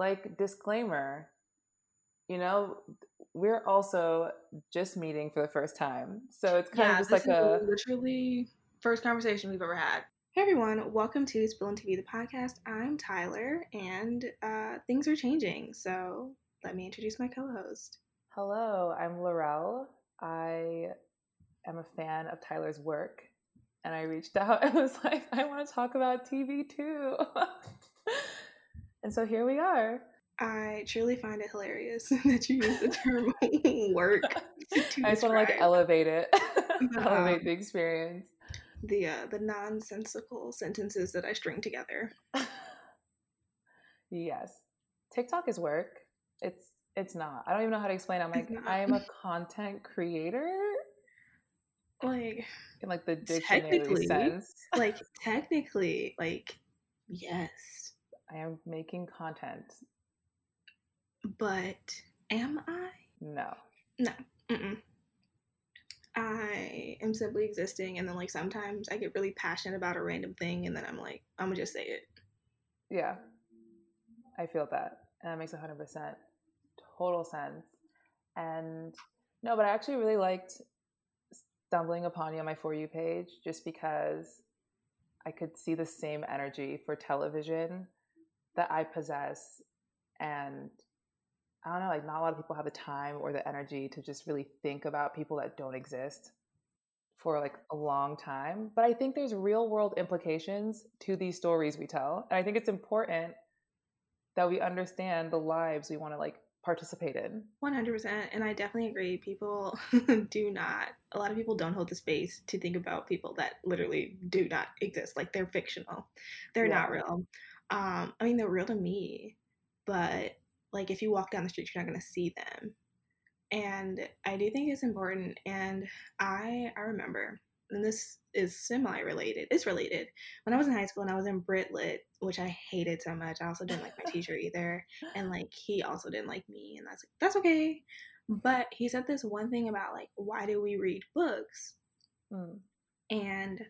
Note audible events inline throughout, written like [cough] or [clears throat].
like disclaimer, you know, we're also just meeting for the first time. So it's kind Yeah, of just like a literally first conversation we've ever had. Hey everyone, welcome to Spill TV, the podcast. I'm Tyler, and uh, things are changing. So let me introduce my co-host. hello, I'm Laurel. I am a fan of Tyler's work. And I reached [laughs] out and was like, I want to talk about TV too. [laughs] and so here we are. I truly find it hilarious [laughs] that you use the term [laughs] work. [laughs] I just want to like elevate it, elevate um, the experience. the uh, the nonsensical sentences that I string together. yes, TikTok is work. It's it's not. I don't even know how to explain. it. I'm like I am a content creator Like, in like the dictionary Technically. sense. like technically, like yes, I am making content. but am I? No. Mm-mm. I am simply existing, and then like sometimes I get really passionate about a random thing, and then I'm like, I'm gonna just say it. Yeah. I feel that. And that makes 100% total sense. And no, but I actually really liked stumbling upon you on my For You page just because I could see the same energy for television that I possess. And I don't know, like, not a lot of people have the time or the energy to just really think about people that don't exist for like a long time. But I think there's real world implications to these stories we tell. And I think it's important that we understand the lives we want to like participate in. 100%. And I definitely agree. People [laughs] do not, a lot of people don't hold the space to think about people that literally do not exist. Like they're fictional, they're not real. Um, I mean, they're real to me, but like if you walk down the street, you're not going to see them. And I do think it's important. And I, I remember, and this is semi related, it's related. When I was in high school and I was in Brit Lit, which I hated so much, I also didn't like my teacher either and like he also didn't like me and that's that's okay but he said this one thing about like why do we read books Mm. and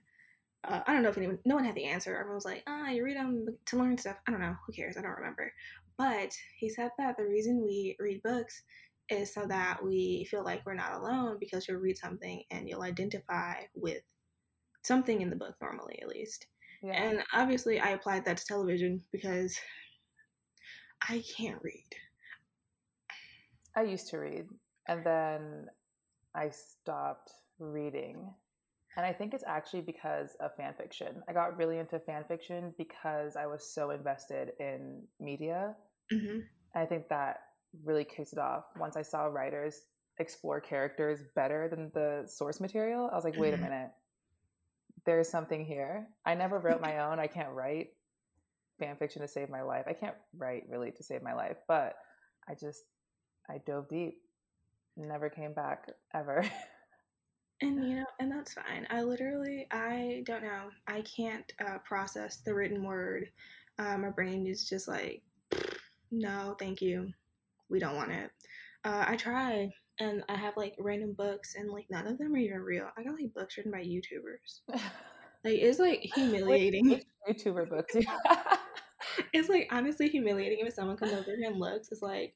uh, i don't know if anyone no one had the answer. Everyone was like ah you read them to learn stuff. I don't know. Who cares? I don't remember. But he said that the reason we read books is so that we feel like we're not alone because you'll read something and you'll identify with something in the book normally at least. Yeah. and obviously i applied that to television because i can't read. I used to read and then I stopped reading. And I think it's actually because of fan fiction. I got really into fan fiction because I was so invested in media. hmm And I think that really kicks it off. Once I saw writers explore characters better than the source material, I was like, wait a Mhm. minute. There's something here. I never wrote my own. I can't write fan fiction to save my life. I can't write really to save my life, but I just I dove deep. Never came back ever. [laughs] and you know and that's fine. I literally i don't know i can't uh, process the written word. Uh, my brain is just like no thank you. We don't want it. Uh, i try and i have like random books and like none of them are even real. I got like books written by youtubers. [laughs] Like it's like humiliating. YouTuber books? [laughs] [laughs] it's like honestly humiliating if someone comes over here and looks. It's like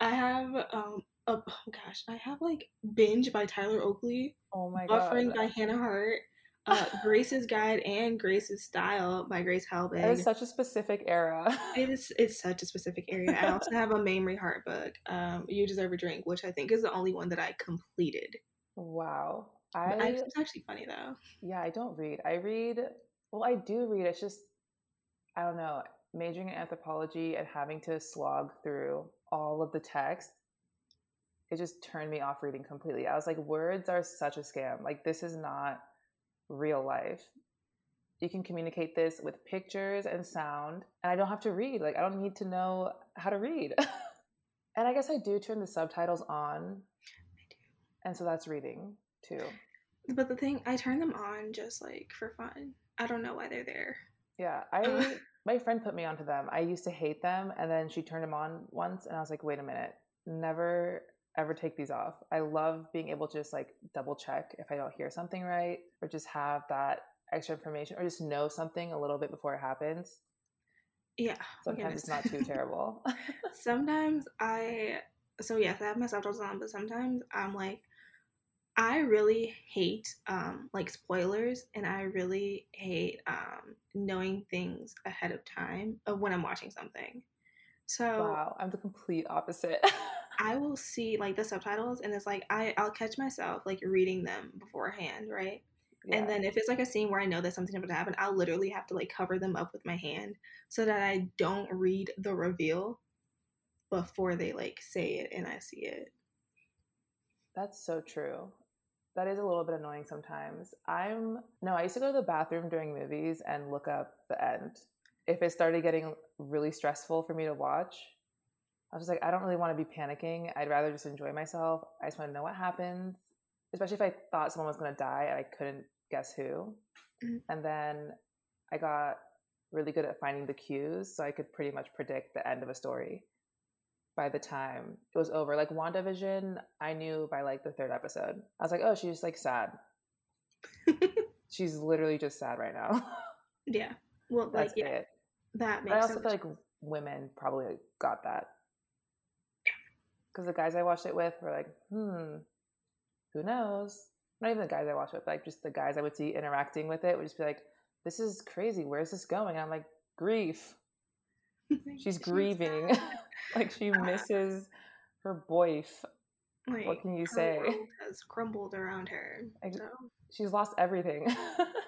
I have um a, oh [sighs] gosh, I have like binge by Tyler Oakley, oh my god. buffering by Hannah Hart, uh, [laughs] Grace's Guide and Grace's Style by Grace That Helbig. is such a specific era. it is it's such a specific area. I also have a Mamrie Hart book, um, You Deserve a Drink, which I think is the only one that I completed. wow. I, I it's actually funny though. yeah, I don't read. I read well, I do read. It's just I don't know, majoring in anthropology and having to slog through all of the text. It just turned me off reading completely. I was like, words are such a scam. Like this is not real life. You can communicate this with pictures and sound, and I don't have to read. Like I don't need to know how to read. [laughs] and I guess I do turn the subtitles on. And so that's reading too. But the thing, I turn them on just like for fun. I don't know why they're there. Yeah, I my friend put me onto them. I used to hate them, and then she turned them on once, and I was like, wait a minute, never ever take these off. I love being able to just like double check if I don't hear something right, or just have that extra information, or just know something a little bit before it happens. Yeah. Sometimes it's not too terrible. [laughs] sometimes I so yes, I have my subtitles on, but sometimes I'm like I really hate um like spoilers and I really hate um knowing things ahead of time of when I'm watching something. So wow, I'm the complete opposite. [laughs] I will see like the subtitles and it's like I I'll catch myself like reading them beforehand, right? Yeah. And then if it's like a scene where I know that something's about to happen, I'll literally have to like cover them up with my hand so that I don't read the reveal before they like say it and I see it. That's so true. That is a little bit annoying sometimes. I'm no, I used to go to the bathroom during movies and look up the end. If it started getting really stressful for me to watch, I was like, I don't really want to be panicking. I'd rather just enjoy myself. I just want to know what happens, especially if I thought someone was going to die and I couldn't guess who. Mm-hmm. And then I got really good at finding the cues, so I could pretty much predict the end of a story by the time it was over. Like WandaVision, I knew by like the third episode. I was like, oh, she's like sad. [laughs] she's literally just sad right now. yeah. Well, [laughs] that's like, yeah, it. That makes. But I also feel like women probably got that because the guys I watched it with were like, hmm, who knows? Not even the guys I watched with, like just the guys I would see interacting with it would just be like, this is crazy. Where's this going? And I'm like, grief. She's grieving. [laughs] like she misses her boyf. Like, what can you say? has crumbled around her. Like, so. She's lost everything.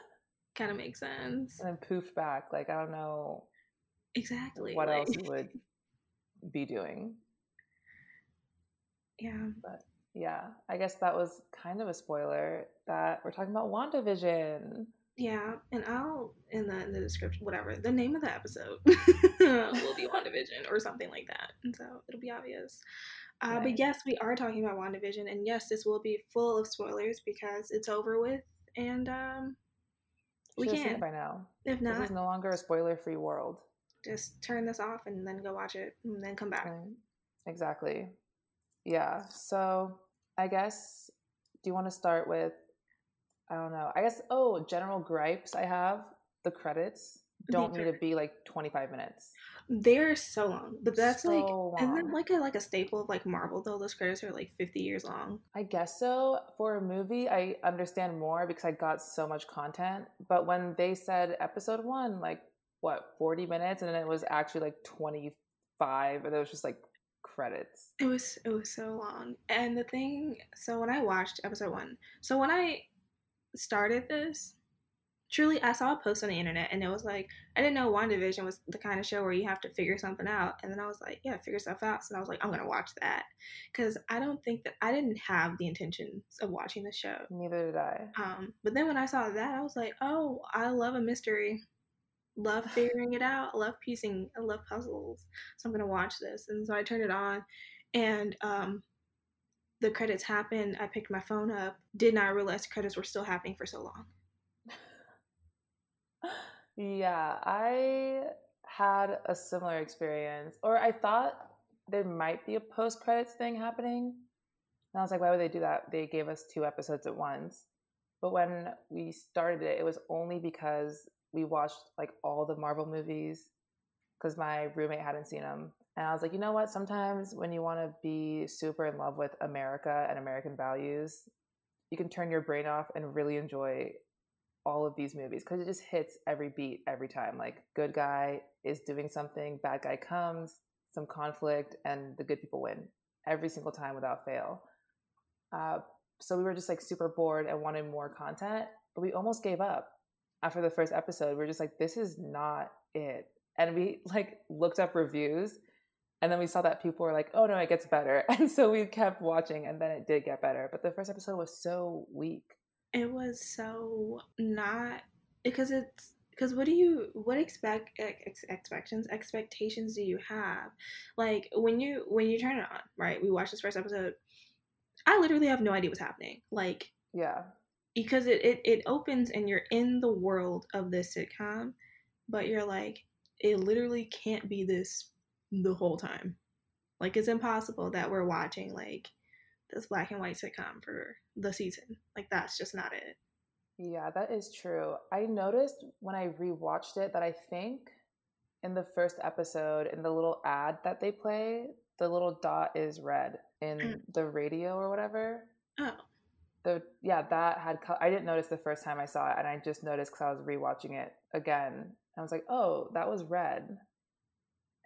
[laughs] kind of makes sense. And then poofed back. Like I don't know exactly what like... else would be doing. Yeah. But yeah, I guess that was kind of a spoiler that we're talking about WandaVision. Yeah, and I'll in the in the description, whatever the name of the episode [laughs] will be [laughs] WandaVision or something like that, and so it'll be obvious. Uh, nice. But yes, we are talking about WandaVision, and yes, this will be full of spoilers because it's over with, and um, we can't by now. If not, this is no longer a spoiler-free world. Just turn this off and then go watch it, and then come back. Exactly. Yeah. So I guess. Do you want to start with I don't know. I guess oh, general gripes I have. The credits don't need to be like 25 minutes. They're so long. But that's so like long. and then like a like a staple of like Marvel though, those credits are like 50 years long. I guess so. For a movie, I understand more because I got so much content. But when they said episode one, like what, 40 minutes, and then it was actually like 25, and it was just like credits. It was it was so long. And the thing so when I watched episode one, so when I started this, truly I saw a post on the internet and it was like I didn't know WandaVision was the kind of show where you have to figure something out. And then I was like yeah figure stuff out. So I was like I'm gonna watch that. Because I don't think that I didn't have the intentions of watching the show. Neither did I. Um but then when I saw that I was like oh I love a mystery love figuring it out I love piecing I love puzzles so I'm gonna watch this and so I turned it on and um the credits happened. I picked my phone up, did not realize the credits were still happening for so long. yeah, I had a similar experience, or I thought there might be a post credits thing happening. And I was like, why would they do that? They gave us two episodes at once. But when we started it, it was only because we watched like all the Marvel movies because my roommate hadn't seen them. And I was like, you know what? Sometimes when you want to be super in love with America and American values, you can turn your brain off and really enjoy all of these movies because it just hits every beat every time. Like, good guy is doing something, bad guy comes, some conflict, and the good people win every single time without fail. Uh, so we were just like super bored and wanted more content, but we almost gave up after the first episode. We we're just like, this is not it. And we [laughs] like looked up reviews and then we saw that people were like, "Oh no, it gets better," [laughs] and so we kept watching, and then it did get better. But the first episode was so weak. It was so not because it's because what do you what expect ex, expectations expectations do you have like when you when you turn it on right we watched this first episode i literally have no idea what's happening like yeah because it, it it opens and you're in the world of this sitcom but you're like it literally can't be this the whole time. Like it's impossible that we're watching like this black and white sitcom for the season. Like that's just not it. Yeah, that is true. I noticed when I rewatched it that I think in the first episode in the little ad that they play, the little dot is red in Mm. the radio or whatever. Oh, The yeah, that had I didn't notice the first time I saw it, and I just noticed because I was rewatching it again. I was like, oh, that was red,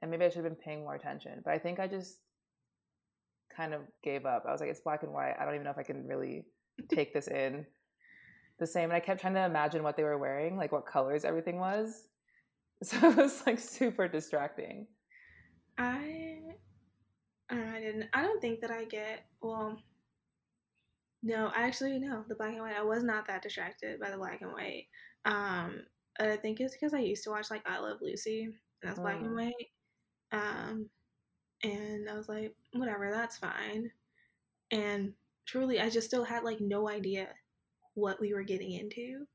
and maybe I should have been paying more attention. But I think I just kind of gave up. I was like, it's black and white. I don't even know if I can really take this in. The same, and I kept trying to imagine what they were wearing, like what colors everything was. [laughs] So it was like super distracting. I, I didn't. I don't think that I get. Well, no, actually, no. The black and white. I was not that distracted by the black and white. Um, I think it's because I used to watch like I Love Lucy, and that's black and Mm. white. Um, and I was like, whatever, that's fine. And truly, I just still had like no idea what we were getting into.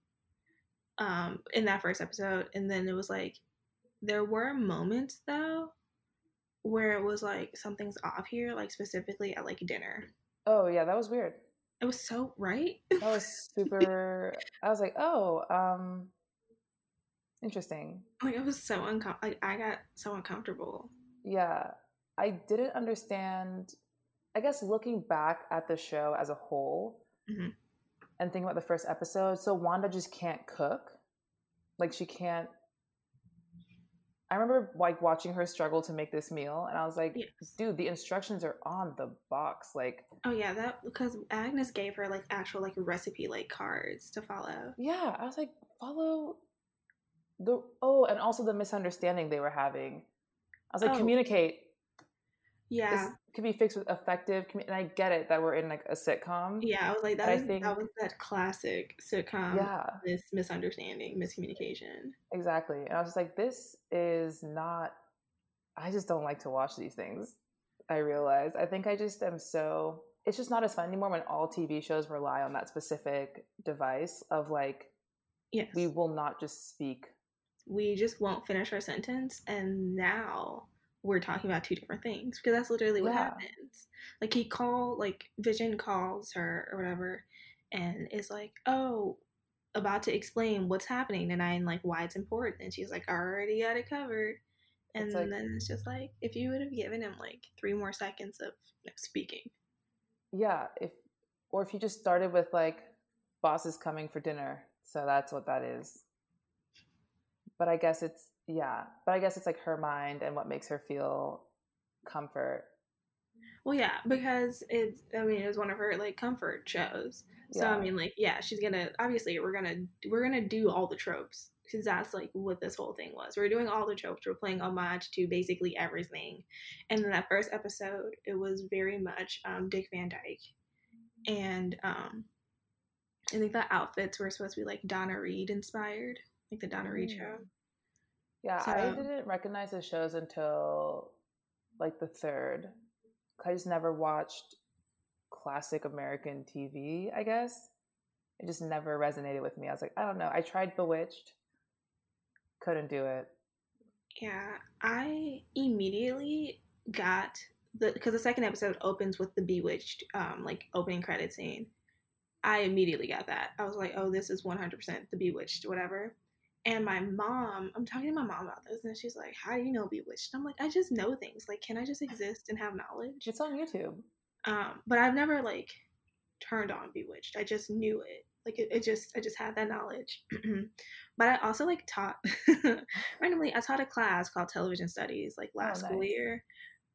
Um, in that first episode, and then it was like, there were moments though where it was like something's off here, like specifically at like dinner. Oh yeah, that was weird. It was so right. That was super. I was like, oh, um, interesting. like it was so uncom. Like I got so uncomfortable. Yeah, I didn't understand. I guess looking back at the show as a whole Mhm. and thinking about the first episode, so Wanda just can't cook. Like she can't. I remember like watching her struggle to make this meal, and I was like, Yes. dude, the instructions are on the box. Like, Oh yeah, that because Agnes gave her like actual like recipe like cards to follow. yeah, I was like, follow the. Oh, and also the misunderstanding they were having. I was like, Oh. communicate. Yeah, could be fixed with effective and i get it that we're in like a sitcom yeah. I was like that. I think- that was that classic sitcom. yeah This misunderstanding, miscommunication. exactly and i was just like this is not i just don't like to watch these things i realize i think i just am so it's just not as fun anymore when all tv shows rely on that specific device of like Yes. we will not just speak we just won't finish our sentence and now we're talking about two different things because that's literally what Yeah. happens. Like he call like vision calls her or whatever and is like oh about to explain what's happening tonight and like why it's important and she's like I already got it covered. And It's like- then it's just like if you would have given him like three more seconds of you know, speaking. Yeah if or if you just started with like boss is coming for dinner so that's what that is. But i guess it's yeah but i guess it's like her mind and what makes her feel comfort well yeah because it's i mean it was one of her like comfort shows So yeah I mean, like, yeah, she's gonna obviously we're gonna we're gonna do all the tropes because that's like what this whole thing was. We're doing all the tropes. We're playing homage to basically everything. And in that first episode, it was very much um, Dick Van Dyke, and um, I think the outfits were supposed to be like Donna Reed inspired, like the Donna Reed Mm. show. Yeah i didn't recognize the shows until like the third i just never watched classic american tv i guess it just never resonated with me i was like i don't know i tried bewitched couldn't do it Yeah, I immediately got the because the second episode opens with the Bewitched um like opening credit scene. I immediately got that. I was like, oh, this is one hundred percent the Bewitched, whatever. And my mom, I'm talking to my mom about this, and she's like, "How do you know Bewitched?" I'm like, "I just know things. Like, can I just exist and have knowledge?" it's on youtube Um, but I've never like turned on Bewitched. I just knew it. Like it, it just I just had that knowledge. [clears throat] but I also like taught [laughs] randomly. I taught a class called Television Studies like last school Oh, nice. year,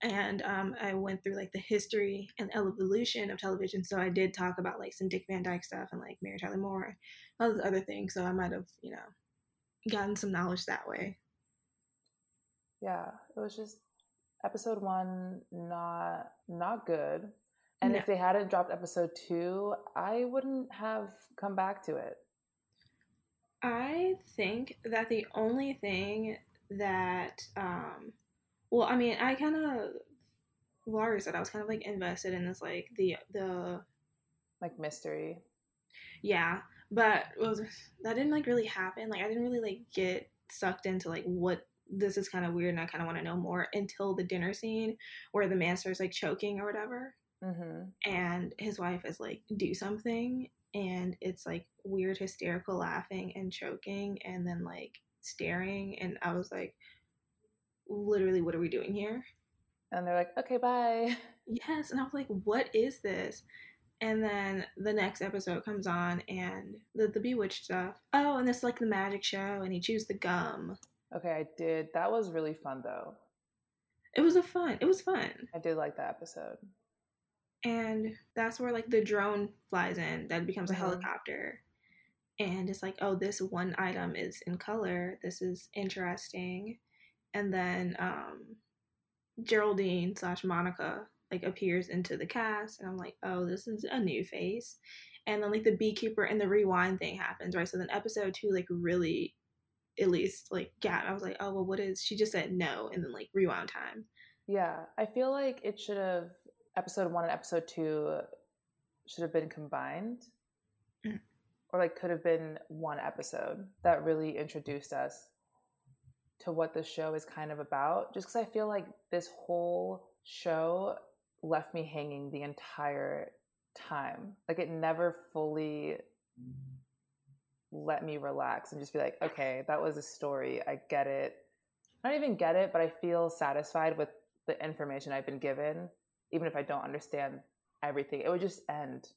and um, I went through like the history and evolution of television. So I did talk about like some Dick Van Dyke stuff and like Mary Tyler Moore, all those other things. So I might have you know gotten some knowledge that way. yeah it was just episode one not not good and No. if they hadn't dropped episode two i wouldn't have come back to it I think that the only thing that, um, well, I mean, I kind of, well, I already said I was kind of like invested in this, like the the like mystery yeah, but was that didn't like really happen. Like I didn't really like get sucked into like what this is kind of weird, and I kind of want to know more until the dinner scene where the man starts like choking or whatever. mm-hmm. and his wife is like do something and it's like weird hysterical laughing and choking and then like staring and i was like literally, what are we doing here? And they're like, okay, bye. Yes. And I was like, what is this? And then the next episode comes on and the, the bewitched stuff. Oh, and it's like the magic show and he chews the gum. Okay, I did. That was really fun though. It was a fun. It was fun. I did like that episode. And that's where like the drone flies in that becomes a Mhm. helicopter. And it's like, oh, this one item is in color. This is interesting. And then um Geraldine slash Monica like appears into the cast and I'm like, oh, this is a new face. And then like the beekeeper and the rewind thing happens, right? So then episode two like really at least like yeah, I was like, oh well what is she just said no and then like rewind time. Yeah, I feel like it should have episode one and episode two should have been combined, Mm. or like could have been one episode that really introduced us to what the show is kind of about. Just because I feel like this whole show left me hanging the entire time. Like it never fully let me relax and just be like, okay, that was a story. I get it. I don't even get it, but I feel satisfied with the information I've been given, even if I don't understand everything. It would just end.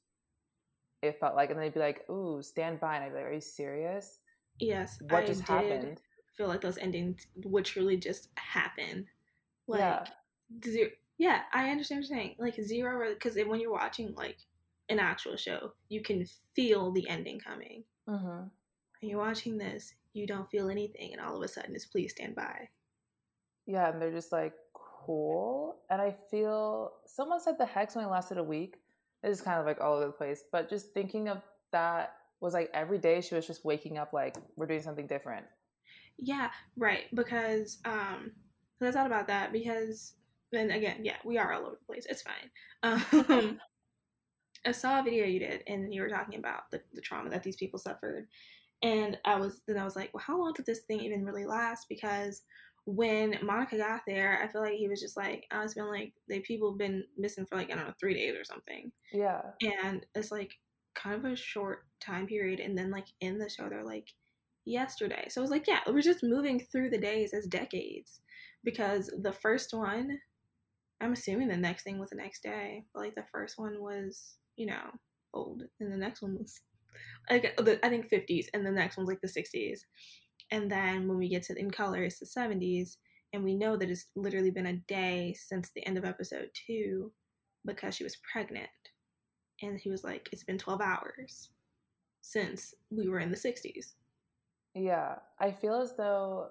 It felt like, and then they'd be like, "Ooh, stand by," and I'd be like, "Are you serious? Yes, What I just happened?" feel like those endings would truly just happen. Like yeah, zero, yeah, I understand what you're saying. Like zero, because when you're watching like an actual show, you can feel the ending coming. hmm When you're watching this, you don't feel anything, and all of a sudden, it's please stand by. yeah, and they're just like cool. And I feel someone said the hex only lasted a week. It's kind of like all over the place, but just thinking of that was like every day she was just waking up like we're doing something different. Yeah, right. Because um, I thought about that because then again, yeah, we are all over the place. It's fine. [laughs] Um, I saw a video you did, and you were talking about the, the trauma that these people suffered, and I was then I was like, well, how long did this thing even really last? Because when Monica got there, I feel like he was just like, oh, it's been like the people have been missing for like I don't know three days or something, Yeah, and it's like kind of a short time period, and then like in the show they're like yesterday, so it was like yeah, we're just moving through the days as decades because the first one I'm assuming the next thing was the next day, but like the first one was, you know, old, and the next one was, like, I think 50s, and the next one's like the 60s. And then when we get to in color, it's the 70s, and we know that it's literally been a day since the end of episode two because she was pregnant. And he was like, it's been 12 hours since we were in the 60s. Yeah, I feel as though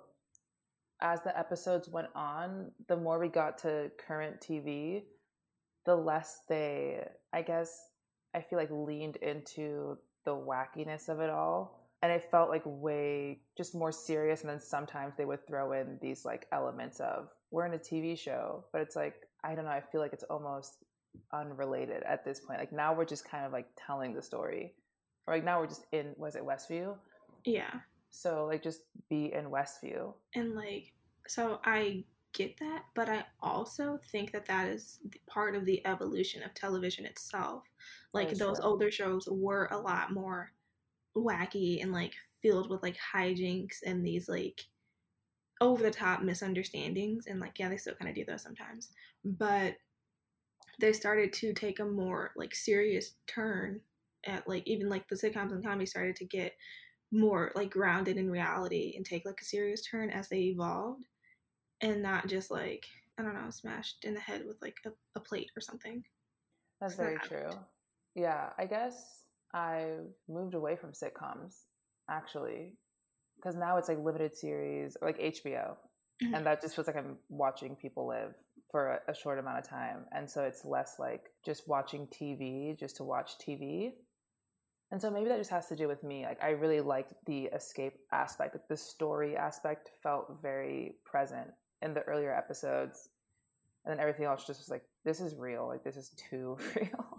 as the episodes went on, the more we got to current TV, the less they, I guess, I feel like leaned into the wackiness of it all. And it felt like way just more serious. And then sometimes they would throw in these like elements of, we're in a TV show, but it's like, I don't know, I feel like it's almost unrelated at this point. Like now we're just kind of like telling the story. Or like now we're just in, was it Westview? Yeah. So like just be in Westview. And like, so I get that, but I also think that that is part of the evolution of television itself. Like those true. older shows were a lot more wacky and like filled with like hijinks and these like over the top misunderstandings and like yeah they still kind of do those sometimes but they started to take a more like serious turn at like even like the sitcoms and comedy started to get more like grounded in reality and take like a serious turn as they evolved and not just like I don't know smashed in the head with like a, a plate or something. That's very that- true. Yeah, I guess I've moved away from sitcoms actually because now it's like limited series or like HBO, Mhm. and that just feels like I'm watching people live for a, a short amount of time, and so it's less like just watching TV just to watch TV. And so maybe that just has to do with me. Like I really liked the escape aspect. Like the story aspect felt very present in the earlier episodes. And then everything else just was like, this is real. Like this is too [laughs] real.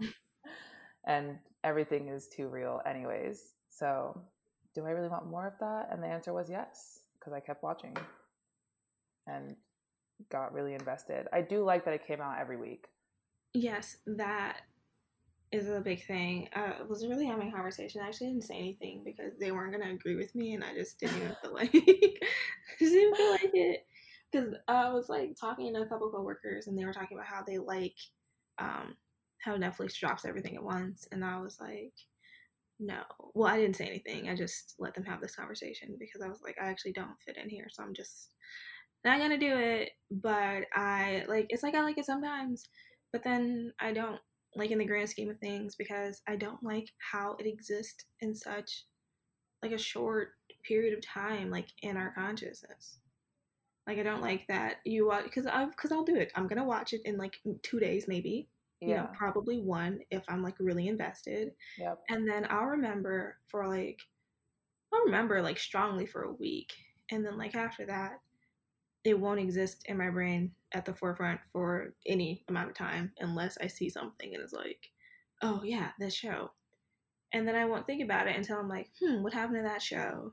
and everything is too real anyways. So do I really want more of that? And the answer was yes, because I kept watching and got really invested. I do like that it came out every week. Yes, that is a big thing. I was really having a conversation. I actually didn't say anything because they weren't gonna agree with me, and I just didn't even feel [laughs] like just didn't feel like it. because I was like talking to a couple coworkers and they were talking about how they like um how Netflix drops everything at once, and I was like, no. Well, I didn't say anything. I just let them have this conversation because I was like, I actually don't fit in here, so I'm just not gonna do it. But I like it's like I like it sometimes, but then I don't like in the grand scheme of things because I don't like how it exists in such like a short period of time, like in our consciousness. Like I don't like that you watch because I because I'll do it. I'm gonna watch it in like two days maybe. You yeah. know, probably one if I'm like really invested. Yep. And then I'll remember for like I'll remember like strongly for a week. And then like after that, it won't exist in my brain at the forefront for any amount of time unless I see something and it's like, oh yeah, this show. And then I won't think about it until I'm like, hmm, what happened to that show?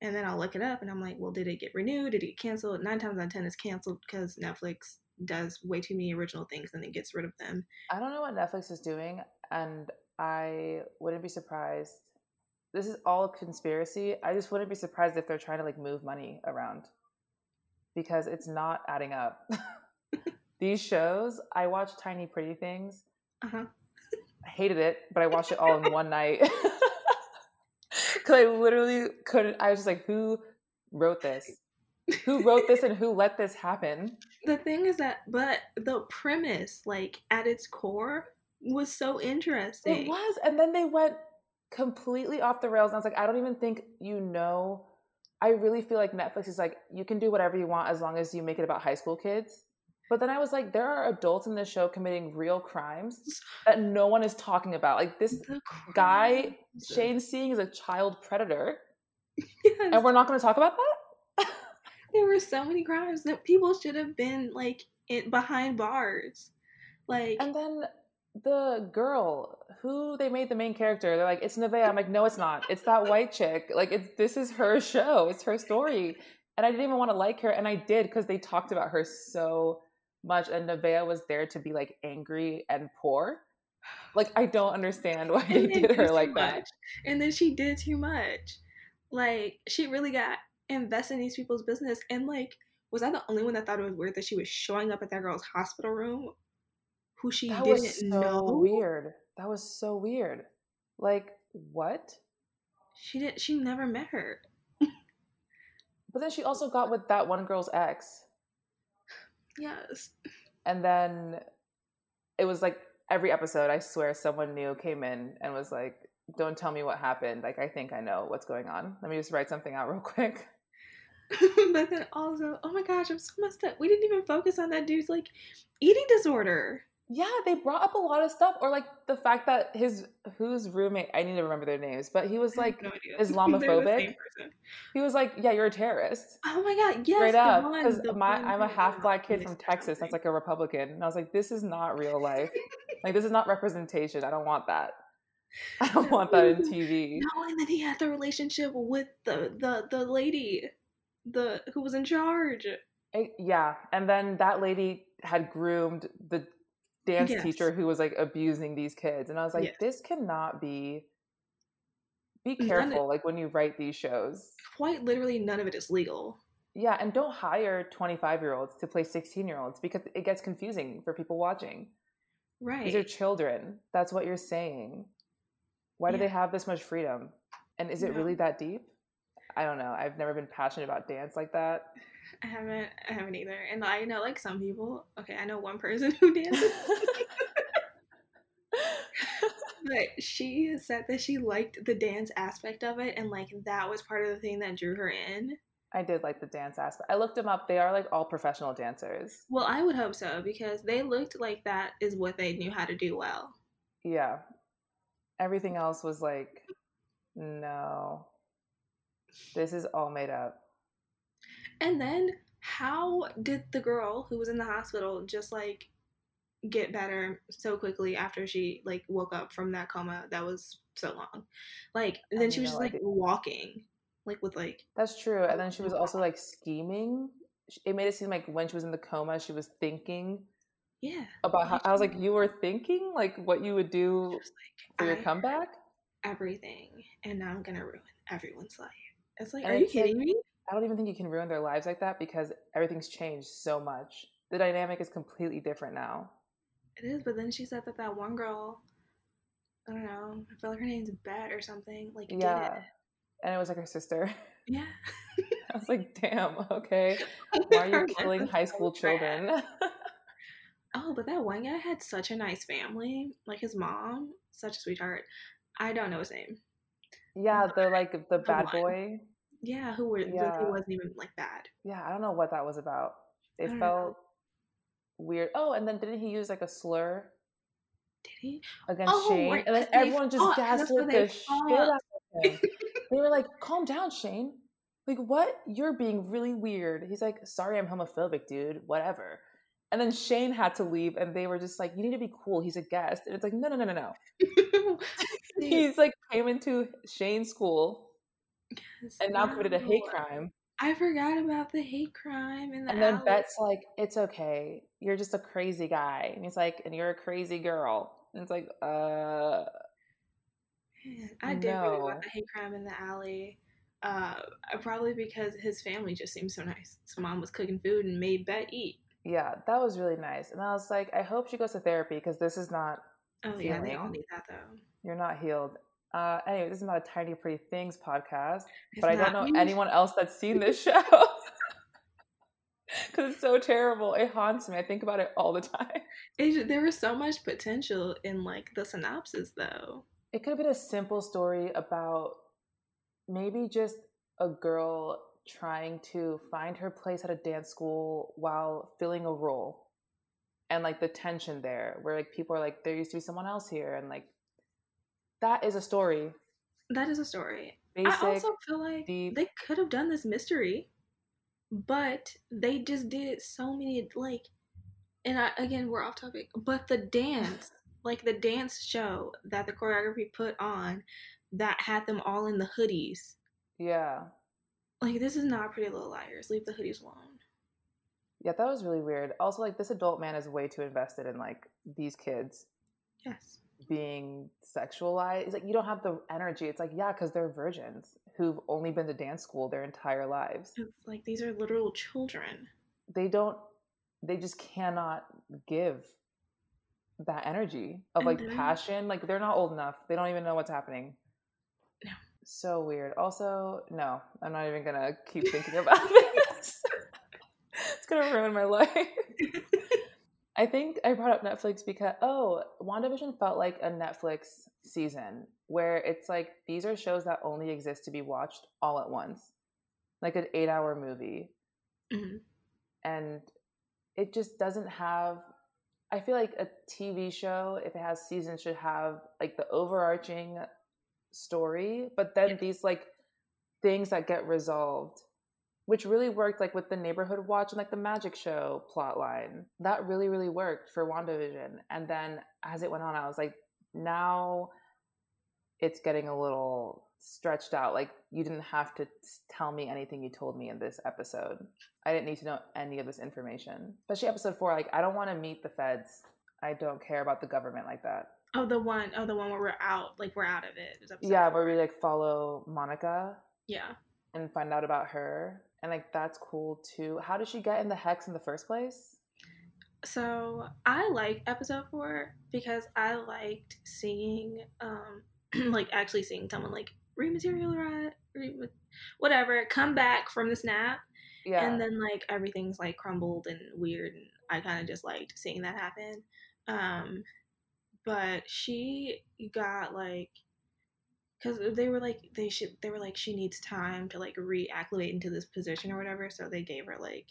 And then I'll look it up and I'm like, well, did it get renewed? Did it get canceled? Nine times out of ten, it's canceled because Netflix does way too many original things and then gets rid of them. I don't know what Netflix is doing, and I wouldn't be surprised. This is all conspiracy. I just wouldn't be surprised if they're trying to like move money around because it's not adding up. [laughs] These shows, I watched Tiny Pretty Things. Uh-huh. I hated it, but I watched it all in one night. [laughs] [laughs] Because I literally couldn't. I was just like, who wrote this? Who wrote this and who let this happen? The thing is that, but the premise, like at its core, was so interesting. It was. And then they went completely off the rails. And I was like, I don't even think you know I really feel like Netflix is like you can do whatever you want as long as you make it about high school kids. But then I was like, there are adults in this show committing real crimes that no one is talking about. Like this guy, Shane Seeing, is a child predator. [laughs] Yes. And we're not going to talk about that? [laughs] there were so many crimes that people should have been like in, behind bars. Like And then the girl who they made the main character, they're like, it's Neveah. I'm like, no, it's not. It's that white chick. Like, it's this is her show. It's her story. And I didn't even want to like her, and I did because they talked about her so much. And Neveah was there to be like angry and poor. Like, I don't understand why they did her like much. that. And then she did too much. Like, she really got invested in these people's business. And like, was I the only one that thought it was weird that she was showing up at that girl's hospital room who she that didn't was so know. Weird. That was so weird. Like what? She didn't. She never met her. but then she also got with that one girl's ex. [sighs] Yes. And then it was like every episode. I swear, someone new came in and was like, "Don't tell me what happened. Like I think I know what's going on. Let me just write something out real quick." [laughs] but then also, oh my gosh, I'm so messed up. We didn't even focus on that dude's like eating disorder yeah, they brought up a lot of stuff, or like the fact that his whose roommate I need to remember their names, but he was like no [laughs] Islamophobic. He was like, "Yeah, you're a terrorist." Oh my god, yes, straight up. Because my I'm a half uh, black kid from Texas. That's like a Republican, and I was like, "This is not real life. [laughs] like this is not representation. I don't want that. [laughs] I don't want that in TV." No, and then he had the relationship with the the the lady, the who was in charge. I, yeah, and then that lady had groomed the dance yes. teacher who was like abusing these kids and i was like yes. this cannot be be careful like when you write these shows. Quite literally none of it is legal. Yeah and don't hire 25 year olds to play 16 year olds because it gets confusing for people watching. Right these are children. That's what you're saying. Why do yeah. they have this much freedom? And is it no. really that deep? I don't know. I've never been passionate about dance like that I haven't. I haven't either. And I know like some people. Okay, I know one person [laughs] who dances. but she said that she liked the dance aspect of it, and like that was part of the thing that drew her in. I did like the dance aspect. I looked them up. They are like all professional dancers. Well, I would hope so because they looked like that is what they knew how to do well. Yeah. Everything else was like, no, this is all made up. And then how did the girl who was in the hospital just like get better so quickly after she like woke up from that coma that was so long? Like then she was just like walking like with like That's true. And then she was also like scheming. It made it seem like when she was in the coma she was thinking yeah about how I was like you were thinking like what you would do like, for your comeback everything and now I'm to ruin everyone's life. It's like, and are you kidding like, me? I don't even think you can ruin their lives like that because everything's changed so much. The dynamic is completely different now. It is, but then she said that that one girl, I don't know, I feel like her name's Bette or something. Like, yeah, and it was like her sister. [laughs] Yeah. I was like, damn, okay. [laughs] Why are you killing high school children? [laughs] oh, but that one guy had such a nice family. Like his mom, such a sweetheart. I don't know his name. Yeah, the like the bad one. boy. Yeah, who were Yeah. who wasn't even like bad. Yeah, I don't know what that was about. It felt know. weird. Oh, and then didn't he use like a slur Did he? against Oh, Shane? right, And then everyone just fought. Gaslit they the shit out of him. they were like, calm down, Shane. Like, what? You're being really weird. He's like, sorry, I'm homophobic, dude. Whatever. And then Shane had to leave, and they were just like, you need to be cool. He's a guest. And it's like, no, no, no, no, no. [laughs] He's like, came into Shane's school and now committed a hate crime. I forgot about the hate crime in the And then alley. Bette's like, it's okay. You're just a crazy guy. And he's like, and you're a crazy girl. And it's like, uh, Man, I did forget No. about the hate crime in the alley. Uh, probably because his family just seemed so nice. So mom was cooking food and made Bette eat. yeah, that was really nice. And I was like, I hope she goes to therapy because this is not, Oh yeah, they all need that though. you're not healed. Uh, anyway, this is not a Tiny Pretty Things podcast, It's but I don't know anyone else that's seen this show. [laughs] Because it's so terrible. It haunts me. I think about it all the time. It, there was so much potential in like the synopsis though. It could have been a simple story about maybe just a girl trying to find her place at a dance school while filling a role. And like the tension there, where like people are like, there used to be someone else here. And like, that is a story. That is a story. Basic. I also feel like deep. they could have done this mystery, but they just did so many like. And I, again, we're off topic, but the dance, [laughs] like the dance show that the choreography put on, that had them all in the hoodies. yeah. Like this is not Pretty Little Liars. Leave the hoodies alone. Yeah, that was really weird. Also, like, this adult man is way too invested in like these kids Yes. Being sexualized. It's like, you don't have the energy. It's like, yeah, because they're virgins who've only been to dance school their entire lives. It's like these are literal children. they don't they just cannot give that energy of like passion like they're not old enough they don't even know what's happening No. so weird also no i'm not even gonna keep [laughs] thinking about this [laughs] it's gonna ruin my life [laughs] i think i brought up netflix because oh wandavision felt like a netflix season where it's like these are shows that only exist to be watched all at once like an eight hour movie Mhm. and it just doesn't have i feel like a tv show if it has seasons should have like the overarching story but then Yeah. these like things that get resolved which really worked like with the neighborhood watch and like the magic show plot line that really really worked for wandavision and then as it went on i was like now it's getting a little stretched out like you didn't have to tell me anything you told me in this episode I didn't need to know any of this information. Especially episode four, like I don't want to meet the feds. I don't care about the government like that. Oh, the one, oh, the one where we're out, like we're out of it yeah, four. where we like follow Monica Yeah. and find out about her. And like that's cool too. How did she get in the hex in the first place? So I like episode four because I liked seeing, um, [clears throat] like actually seeing someone like rematerialize, re- whatever, come back from the snap, Yeah. and then like everything's like crumbled and weird, and I kind of just liked seeing that happen. Um, but she got like, because they were like they should they were like she needs time to like reacclimate into this position or whatever, so they gave her like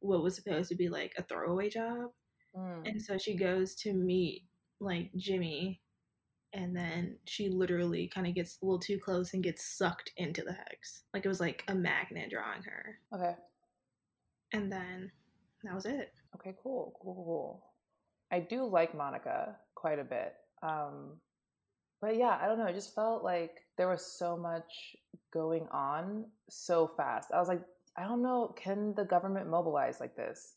what was supposed to be like a throwaway job. Mm. And so she goes to meet like Jimmy, and then she literally kind of gets a little too close and gets sucked into the hex. Like it was like a magnet drawing her. Okay. And then that was it. Okay, cool, cool, cool, cool. I do like Monica quite a bit. Um, but yeah, I don't know. It just felt like there was so much going on so fast. I was like, I don't know. Can the government mobilize like this?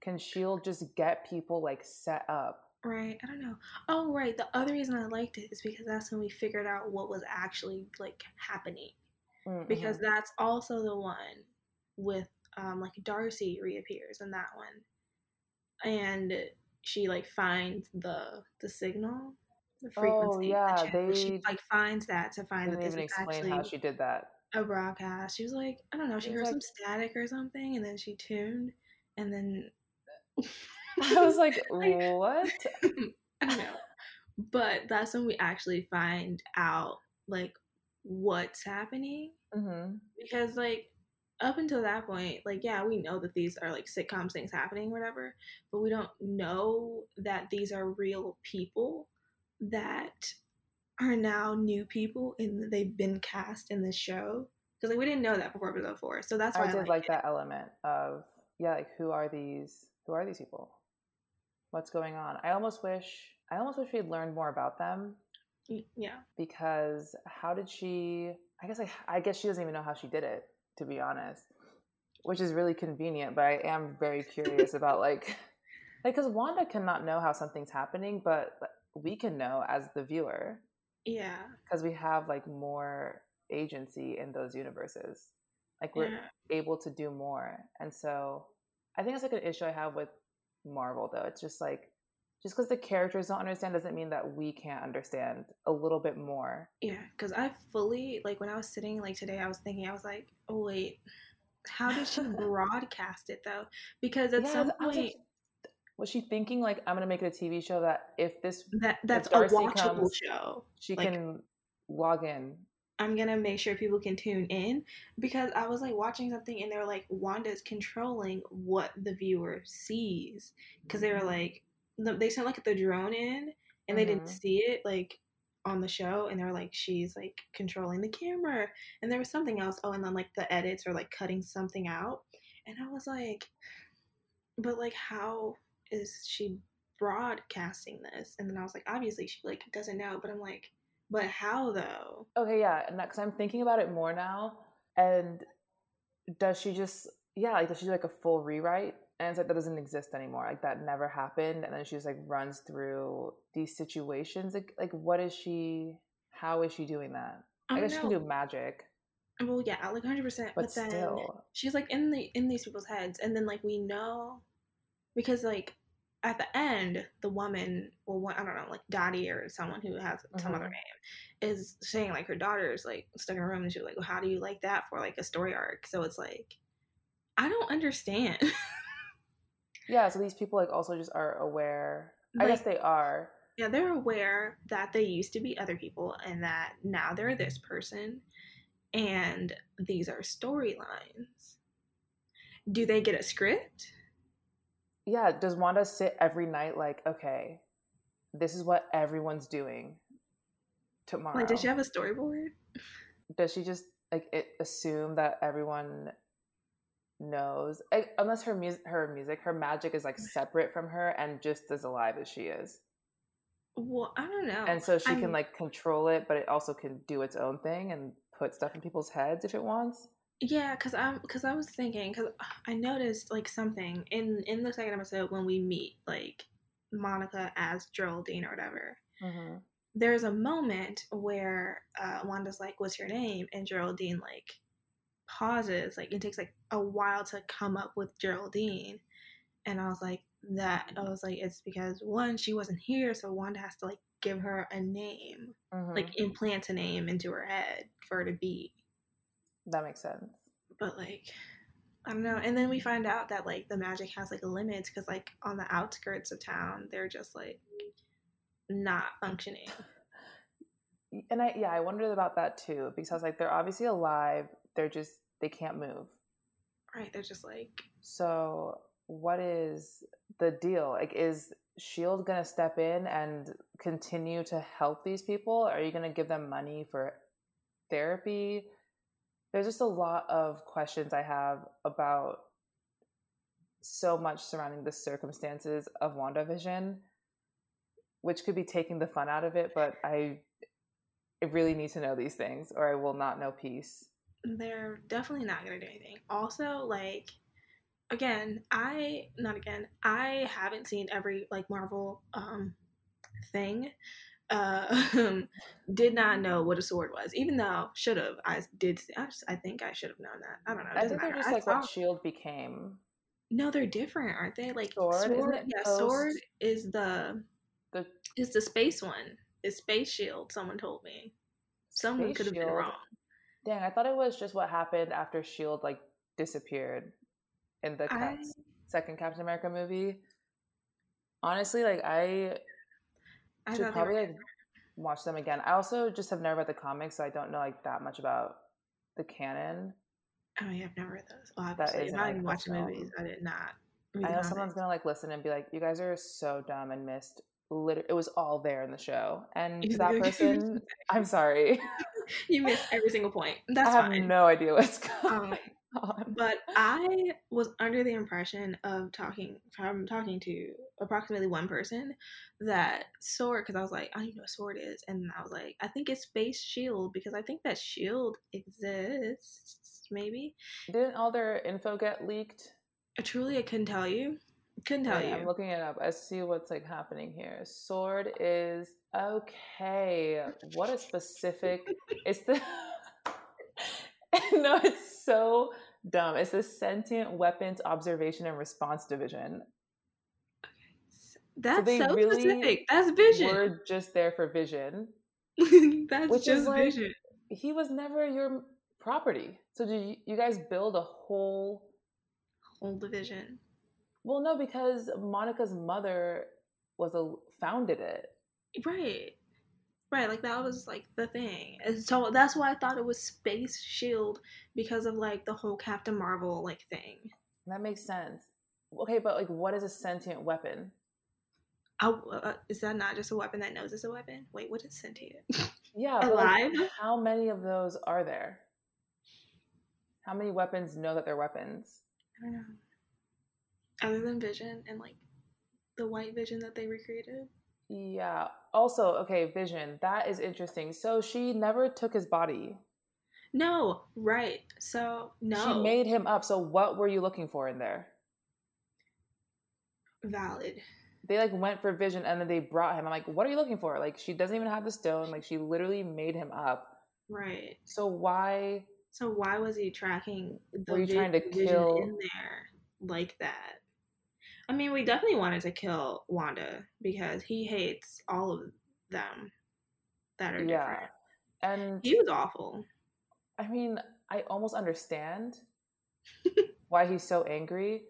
Can Shield just get people like set up? Right. I don't know. Oh, right. The other reason I liked it is because that's when we figured out what was actually like happening. Mm, because that's also the one with um like Darcy reappears in that one, and she like finds the the signal, the Oh frequency, the yeah, channel. She they like finds that to find that this even is explain how she did that. a broadcast. She was like, I don't know, She heard like, some static or something, and then she tuned, and then [laughs] I was like, [laughs] what? [laughs] I don't know. But that's when we actually find out like what's happening. hmm Because like up until that point, like yeah, we know that these are like sitcoms things happening, whatever, but we don't know that these are real people that are now new people and they've been cast in this show. Because like we didn't know that before episode four. So that's why I did like like it. that element of yeah, like who are these? Who are these people? What's going on? I almost wish I almost wish we'd learned more about them Yeah. because how did she? I guess I, I guess she doesn't even know how she did it to be honest, which is really convenient. But I am very curious about like [laughs] like because Wanda cannot know how something's happening, but we can know as the viewer Yeah. because we have like more agency in those universes. Like we're Yeah. able to do more, and so I think it's like an issue I have with Marvel though. It's just like just because the characters don't understand doesn't mean that we can't understand a little bit more. Yeah, because I fully like when I was sitting like today, I was thinking, I was like, oh wait, how did she [laughs] broadcast it though? Because at Yeah, some point, was she thinking like I'm gonna make it a TV show that if this that that's a watchable comes- show. she Like- can log in? I'm gonna make sure people can tune in because I was like watching something and they were like Wanda's controlling what the viewer sees because they were like they sent like the drone in and they didn't Mhm. see it like on the show and they were like she's like controlling the camera and there was something else oh and then like the edits are like cutting something out and I was like but like how is she broadcasting this and then I was like obviously she like doesn't know but I'm like but how though Okay, yeah, and because I'm thinking about it more now, and does she just yeah, like does she do like a full rewrite? And it's like that doesn't exist anymore. Like that never happened, and then she just like runs through these situations. Like like what is she? How is she doing that? I, I guess don't she can do magic, Well, yeah, like hundred percent. but But then still, she's like in the in these people's heads, and then like we know because like at the end, the woman, well, one, I don't know, like Dottie or someone who has some other Mhm. name, is saying like her daughter is like stuck in a room, and she's like, well, how do you like that for like a story arc? So it's like, I don't understand. [laughs] yeah. So these people like also just are aware. I guess they are. yeah, they're aware that they used to be other people, and that now they're this person, and these are storylines. Do they get a script? Yeah. Does Wanda sit every night like okay, this is what everyone's doing tomorrow? Like, does she have a storyboard? does she just like it, assume that everyone knows I, unless her music her music her magic is like separate from her and just as alive as she is Well, I don't know. and so she I'm- can like control it but it also can do its own thing and put stuff in people's heads if it wants Yeah, cause I'm, cause I was thinking, cause [sighs] I noticed like something in in the second episode when we meet like Monica as Geraldine or whatever. mm-hmm. There's a moment where uh, Wanda's like, "What's your name?" and Geraldine like pauses, like it takes like a while to come up with Geraldine, and I was like, that I was like, it's because one she wasn't here, so Wanda has to like give her a name, Mm-hmm. like implant a name into her head for her to be. That makes sense but like I don't know. And then we find out that like the magic has like limits because like on the outskirts of town, they're just like not functioning. [laughs] and i yeah i wondered about that too because i was like they're obviously alive they're just they can't move Right? They're just like So, what is the deal? Like, is Shield gonna step in and continue to help these people? Are you gonna give them money for therapy? There's just a lot of questions I have about so much surrounding the circumstances of WandaVision, which could be taking the fun out of it, but I, really need to know these things or I will not know peace. they're definitely not gonna do anything. Also, like again, I not again, I haven't seen every like Marvel um thing. Uh, [laughs] did not know what a sword was, even though should have. I did. I, just, I think I should have known that. I don't know. I think they're just I like what Shield became. No, they're different, aren't they? Like sword, sword yeah, post? sword is the the is the space one. Is space shield? Someone told me. Someone could have been wrong. Dang, I thought it was just what happened after Shield like disappeared in the I... second Captain America movie. Honestly, like I, I should probably like watch them again. I also just have never read the comics, so I don't know like that much about the canon. Oh, yeah, I've never read those. Obviously, that is if I didn't watch the movies, I did not. I know someone's gonna like listen and be like, "You guys are so dumb and missed." Lit- it was all there in the show, and to that [laughs] person, I'm sorry. you missed every single point. That's I have fine. no idea what's [laughs] going um, But I was under the impression of talking from talking to approximately one person that sword because I was like, I don't even know what sword is, and I was like, I think it's Space Shield because I think that Shield exists maybe. Didn't all their info get leaked? I truly, I couldn't tell you. Couldn't tell you. I'm looking it up. I see what's like happening here. Sword is okay. What a specific. it's the. [laughs] no, it's so dumb. It's the Sentient Weapons Observation and Response Division. That's so, so really specific. That's vision. We're just there for vision. [laughs] That's which just is like, vision. He was never your property. So do you, you guys build a whole whole division? Well, no, because Monica's mother was a founded it. Right. Right, like that was like the thing. And so that's why I thought it was Space Shield because of like the whole Captain Marvel like thing. That makes sense. Okay, but like what is a sentient weapon? Oh, uh, is that not just a weapon that knows it's a weapon? Wait, what is sentient? [laughs] Yeah, alive. Like, how many of those are there? How many weapons know that they're weapons? I don't know. Other than Vision and like the white Vision that they recreated. Yeah. Also, okay, Vision. That is interesting. So she never took his body. No, right. So no. She made him up. So what were you looking for in there? Valid. They like went for Vision and then they brought him. I'm like, what are you looking for? Like she doesn't even have the stone. Like she literally made him up. Right. So why so why was he tracking the Were you trying to kill in there like that? I mean, we definitely wanted to kill Wanda because he hates all of them that are yeah. different. And he was awful. I mean, I almost understand [laughs] why he's so angry,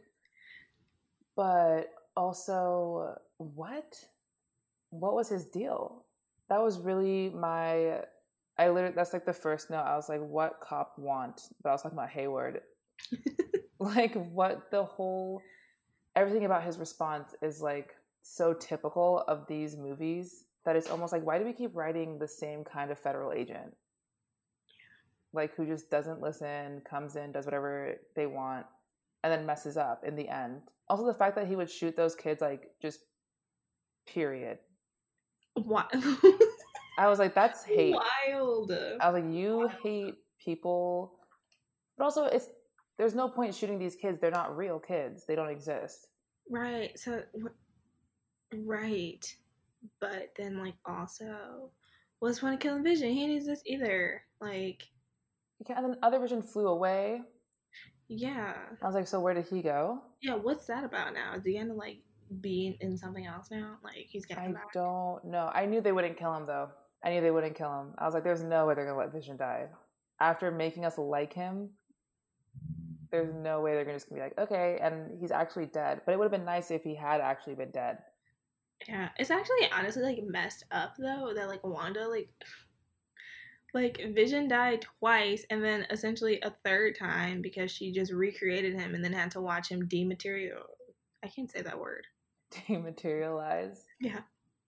but also, what? What was his deal? That was really my I literally that's like the first note. I was like, what cop want? But I was talking about Hayward. [laughs] like what the whole everything about his response is like so typical of these movies that it's almost like why do we keep writing the same kind of federal agent? Like who just doesn't listen, comes in, does whatever they want, and then messes up in the end. Also the fact that he would shoot those kids like just period. What [laughs] I was like, that's hate. Wild. I was like, you hate people, but also it's there's no point shooting these kids. They're not real kids. They don't exist. Right. So, right. But then, like, also, what's point of killing Vision? He needs this either. Like, yeah. and then other Vision flew away. Yeah. I was like, so where did he go? Yeah. What's that about now? Is he gonna like be in something else now? Like he's gonna. I don't know. I knew they wouldn't kill him though. I knew they wouldn't kill him. I was like, there's no way they're gonna let Vision die. After making us like him, there's no way they're just gonna be like, okay, and he's actually dead. But it would have been nice if he had actually been dead. Yeah, it's actually honestly like messed up though that like Wanda like like Vision died twice and then essentially a third time because she just recreated him and then had to watch him dematerial. I can't say that word. [laughs] Dematerialize. Yeah.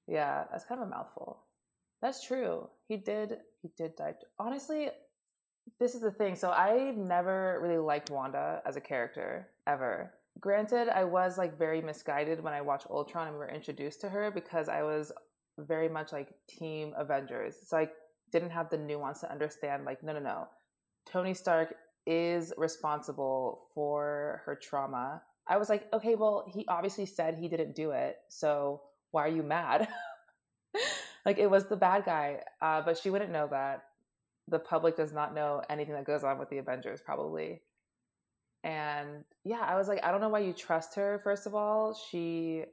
Yeah, that's kind of a mouthful. That's true. He did. He did die. Honestly, this is the thing. So I never really liked Wanda as a character ever. Granted, I was like very misguided when I watched Ultron and we were introduced to her because I was very much like Team Avengers. So I didn't have the nuance to understand. Like, no, no, no. Tony Stark is responsible for her trauma. I was like, okay, well, he obviously said he didn't do it. So why are you mad? [laughs] like it was the bad guy, uh, but she wouldn't know that. The public does not know anything that goes on with the Avengers, probably. And yeah, I was like, I don't know why you trust her. First of all, she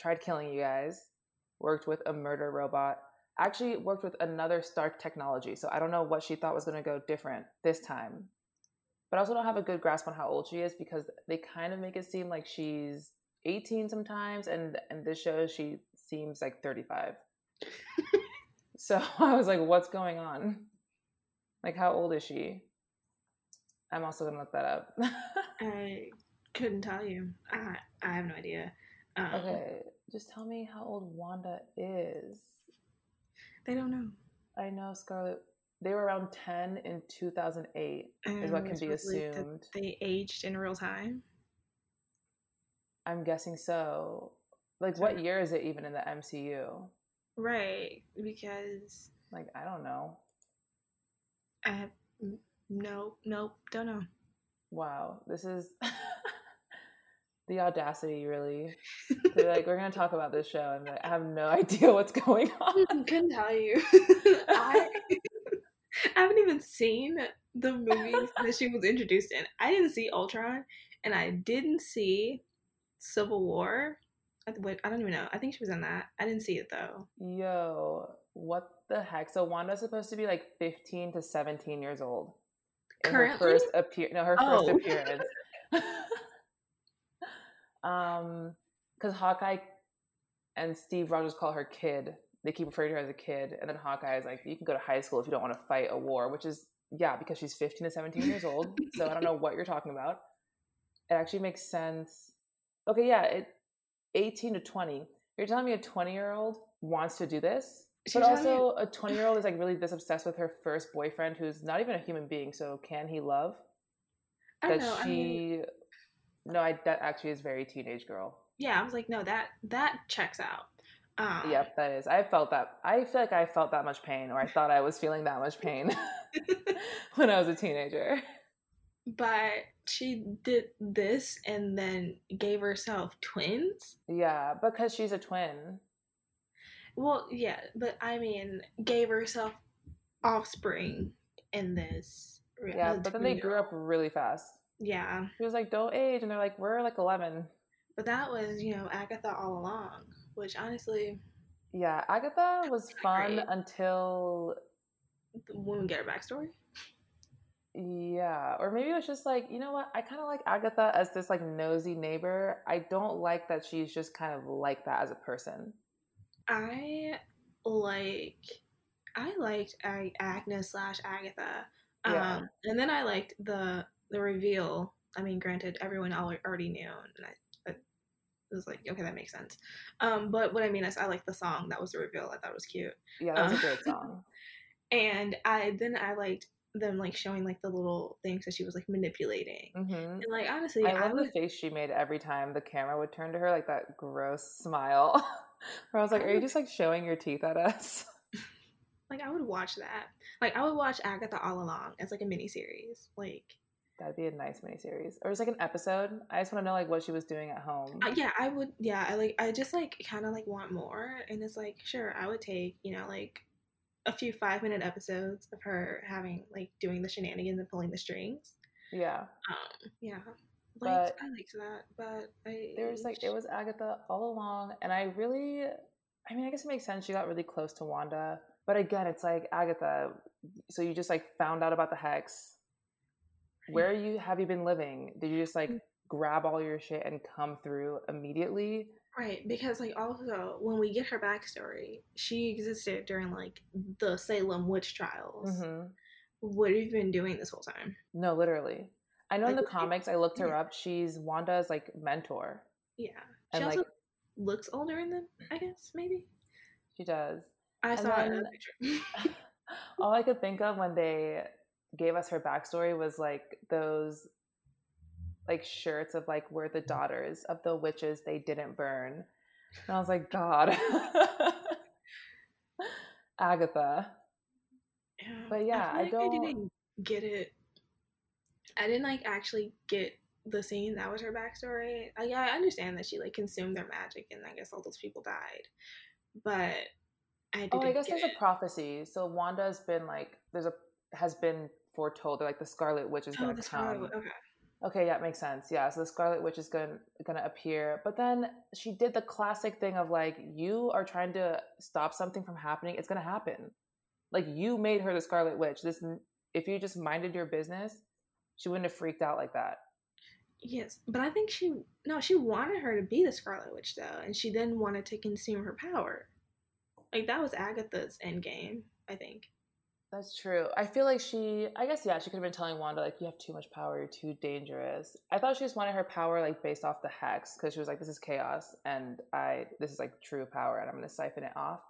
tried killing you guys, worked with a murder robot, actually worked with another Stark technology. So I don't know what she thought was going to go different this time. But I also don't have a good grasp on how old she is because they kind of make it seem like she's 18 sometimes, and and this show she seems like 35. [laughs] so [laughs] I was like, what's going on? Like, how old is she? I'm also gonna look that up. [laughs] I couldn't tell you. I I have no idea. Um, okay, just tell me how old Wanda is. They don't know. I know Scarlet. They were around 10 in 2008, And is what can be assumed. They aged in real time. I'm guessing so. Like, what year is it even in the MCU? Right, because Like, I don't know. I have no, nope, don't know. Wow, this is [laughs] the audacity, really. [laughs] They're like, we're gonna talk about this show, and I have no [laughs] idea what's going on. I couldn't tell you. I, I haven't even seen the movies that she was introduced in. I didn't see Ultron, and I didn't see Civil War. I, wait, I don't even know. I think she was in that. I didn't see it though. Yo, what the heck? So Wanda's supposed to be like 15 to 17 years old. in her Currently? first appear no her first Oh. appearance. [laughs] um, because Hawkeye and Steve Rogers call her kid. They keep referring to her as a kid, and then Hawkeye is like, "You can go to high school if you don't want to fight a war," which is yeah, because she's 15 to 17 years old. so I don't know what you're talking about. It actually makes sense. Okay, yeah, it 18 to 20. You're telling me a 20 year old wants to do this? She's But me- also, a 20 year old is like really this obsessed with her first boyfriend who's not even a human being. So, can he love? I don't That know. she. I mean, No, I, that actually is very teenage girl. yeah, I was like, no, that that checks out. Um, Yep, that is. I felt that. I feel like I felt that much pain, or I thought I was feeling that much pain [laughs] [laughs] when I was a teenager. But she did this and then gave herself twins. Yeah, because she's a twin. Well, yeah, but I mean, gave herself offspring in this. Yeah, but then they grew up really fast. Yeah, She was like, don't age. And they're like, we're like 11. but that was you know Agatha all along, which honestly, Yeah, Agatha was fun Great. until when we get her backstory, Yeah, or maybe it was just like, you know what? I kind of like Agatha as this like nosy neighbor. I don't like that she's just kind of like that as a person. I like, I liked Ag- Agnes slash Agatha, um, Yeah. and then I liked the the reveal. I mean, granted, everyone already knew, and I, I was like, okay, that makes sense. Um, but what I mean is, I like the song. That was the reveal. I thought it was cute. Yeah, that was Uh, a great [laughs] song. and I then I liked them like showing like the little things that she was like manipulating. hmm And like honestly, I I, love the face she made every time the camera would turn to her, like that gross smile. [laughs] Where I was like, "Are you just like showing your teeth at us?" [laughs] like I would watch that. Like I would watch Agatha all along as like a mini series. Like That'd be a nice miniseries, or just like an episode. I just want to know like what she was doing at home. uh, yeah, I would. Yeah, I like. I just like kind of like want more. And it's like sure, I would take you know like a few five minute episodes of her having like doing the shenanigans and pulling the strings. yeah, Um, yeah. Like I liked that, but I there was like it was Agatha all along, and I really, I mean, I guess it makes sense. She got really close to Wanda, but again, it's like Agatha. So you just like found out about the hex. Where you have you been living? Did you just like Mm. grab all your shit and come through immediately? Right, because like also when we get her backstory, she existed during like the Salem witch trials. hmm What have you been doing this whole time? No, literally. I know in the comics, I looked her yeah. up. She's Wanda's like mentor. Yeah, she And, also like- looks older in them. I guess maybe. She does. I And saw it in a then- picture. [laughs] [laughs] all I could think of when they gave us her backstory was like those like shirts of like we're the mm. daughters of the witches they didn't burn. And I was like, God. [laughs] Agatha. Yeah, But yeah, I like don't- didn't get it. I didn't like actually get the scene that was her backstory. I, yeah, I understand that she like consumed their magic and I guess all those people died, but I Oh, I guess there's it. a prophecy. So Wanda's been like, there's a has been foretold that like the Scarlet Witch is Oh, gonna the Scarlet come. Okay. Okay, yeah, it makes sense. Yeah, so the Scarlet Witch is going gonna appear, but then she did the classic thing of like, you are trying to stop something from happening. It's gonna happen. Like you made her the Scarlet Witch. This, if you just minded your business, she wouldn't have freaked out like that. Yes, but I think she no, she wanted her to be the Scarlet Witch though, and she then wanted to consume her power. Like that was Agatha's end game, I think. That's true. I feel like she, I guess, yeah, she could have been telling Wanda, like, you have too much power, you're too dangerous. I thought she just wanted her power, like, based off the hex, because she was like, this is chaos, and I, this is like true power, and I'm going to siphon it off.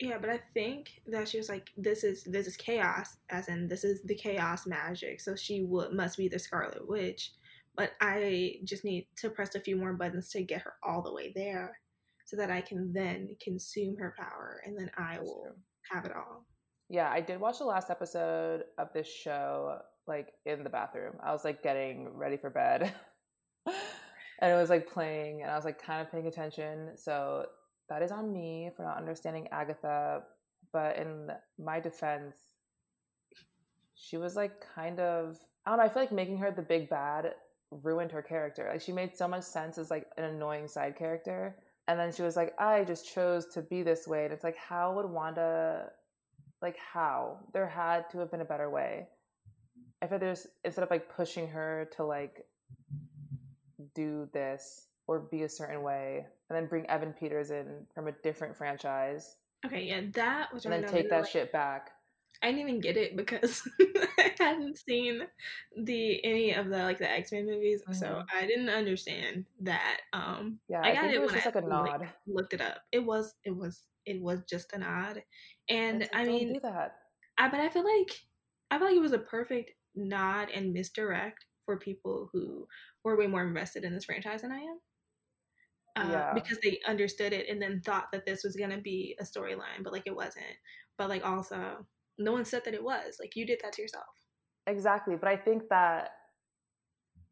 Yeah, but I think that she was like, "This is this is chaos," as in this is the chaos magic. So she would must be the Scarlet Witch. But I just need to press a few more buttons to get her all the way there, so that I can then consume her power, and then I That's will true. have it all. Yeah, I did watch the last episode of this show, like, in the bathroom. I was, like, getting ready for bed. [laughs] and it was, like, playing, and I was, like, kind of paying attention. So that is on me for not understanding Agatha. But in my defense, she was like kind of I don't know, I feel like making her the big bad ruined her character. Like she made so much sense as like an annoying side character. And then she was like, I just chose to be this way. And it's like, how would Wanda like how? There had to have been a better way. I feel there's instead of like pushing her to like do this or be a certain way and then bring Evan Peters in from a different franchise Okay, yeah, that was and then take that like, shit back. I didn't even get it because [laughs] I hadn't seen the any of the like the X Men movies, so Mhm. I didn't understand that. Um, Yeah, I I, got think it it was when just I like a nod. looked it up. It was it was it was just a nod, and I don't mean, do that. I but I feel like I feel like it was a perfect nod and misdirect for people who were way more invested in this franchise than I am. Uh, Yeah. Because they understood it and then thought that this was gonna be a storyline, but like it wasn't. But like also, no one said that it was. Like you did that to yourself. Exactly, but I think that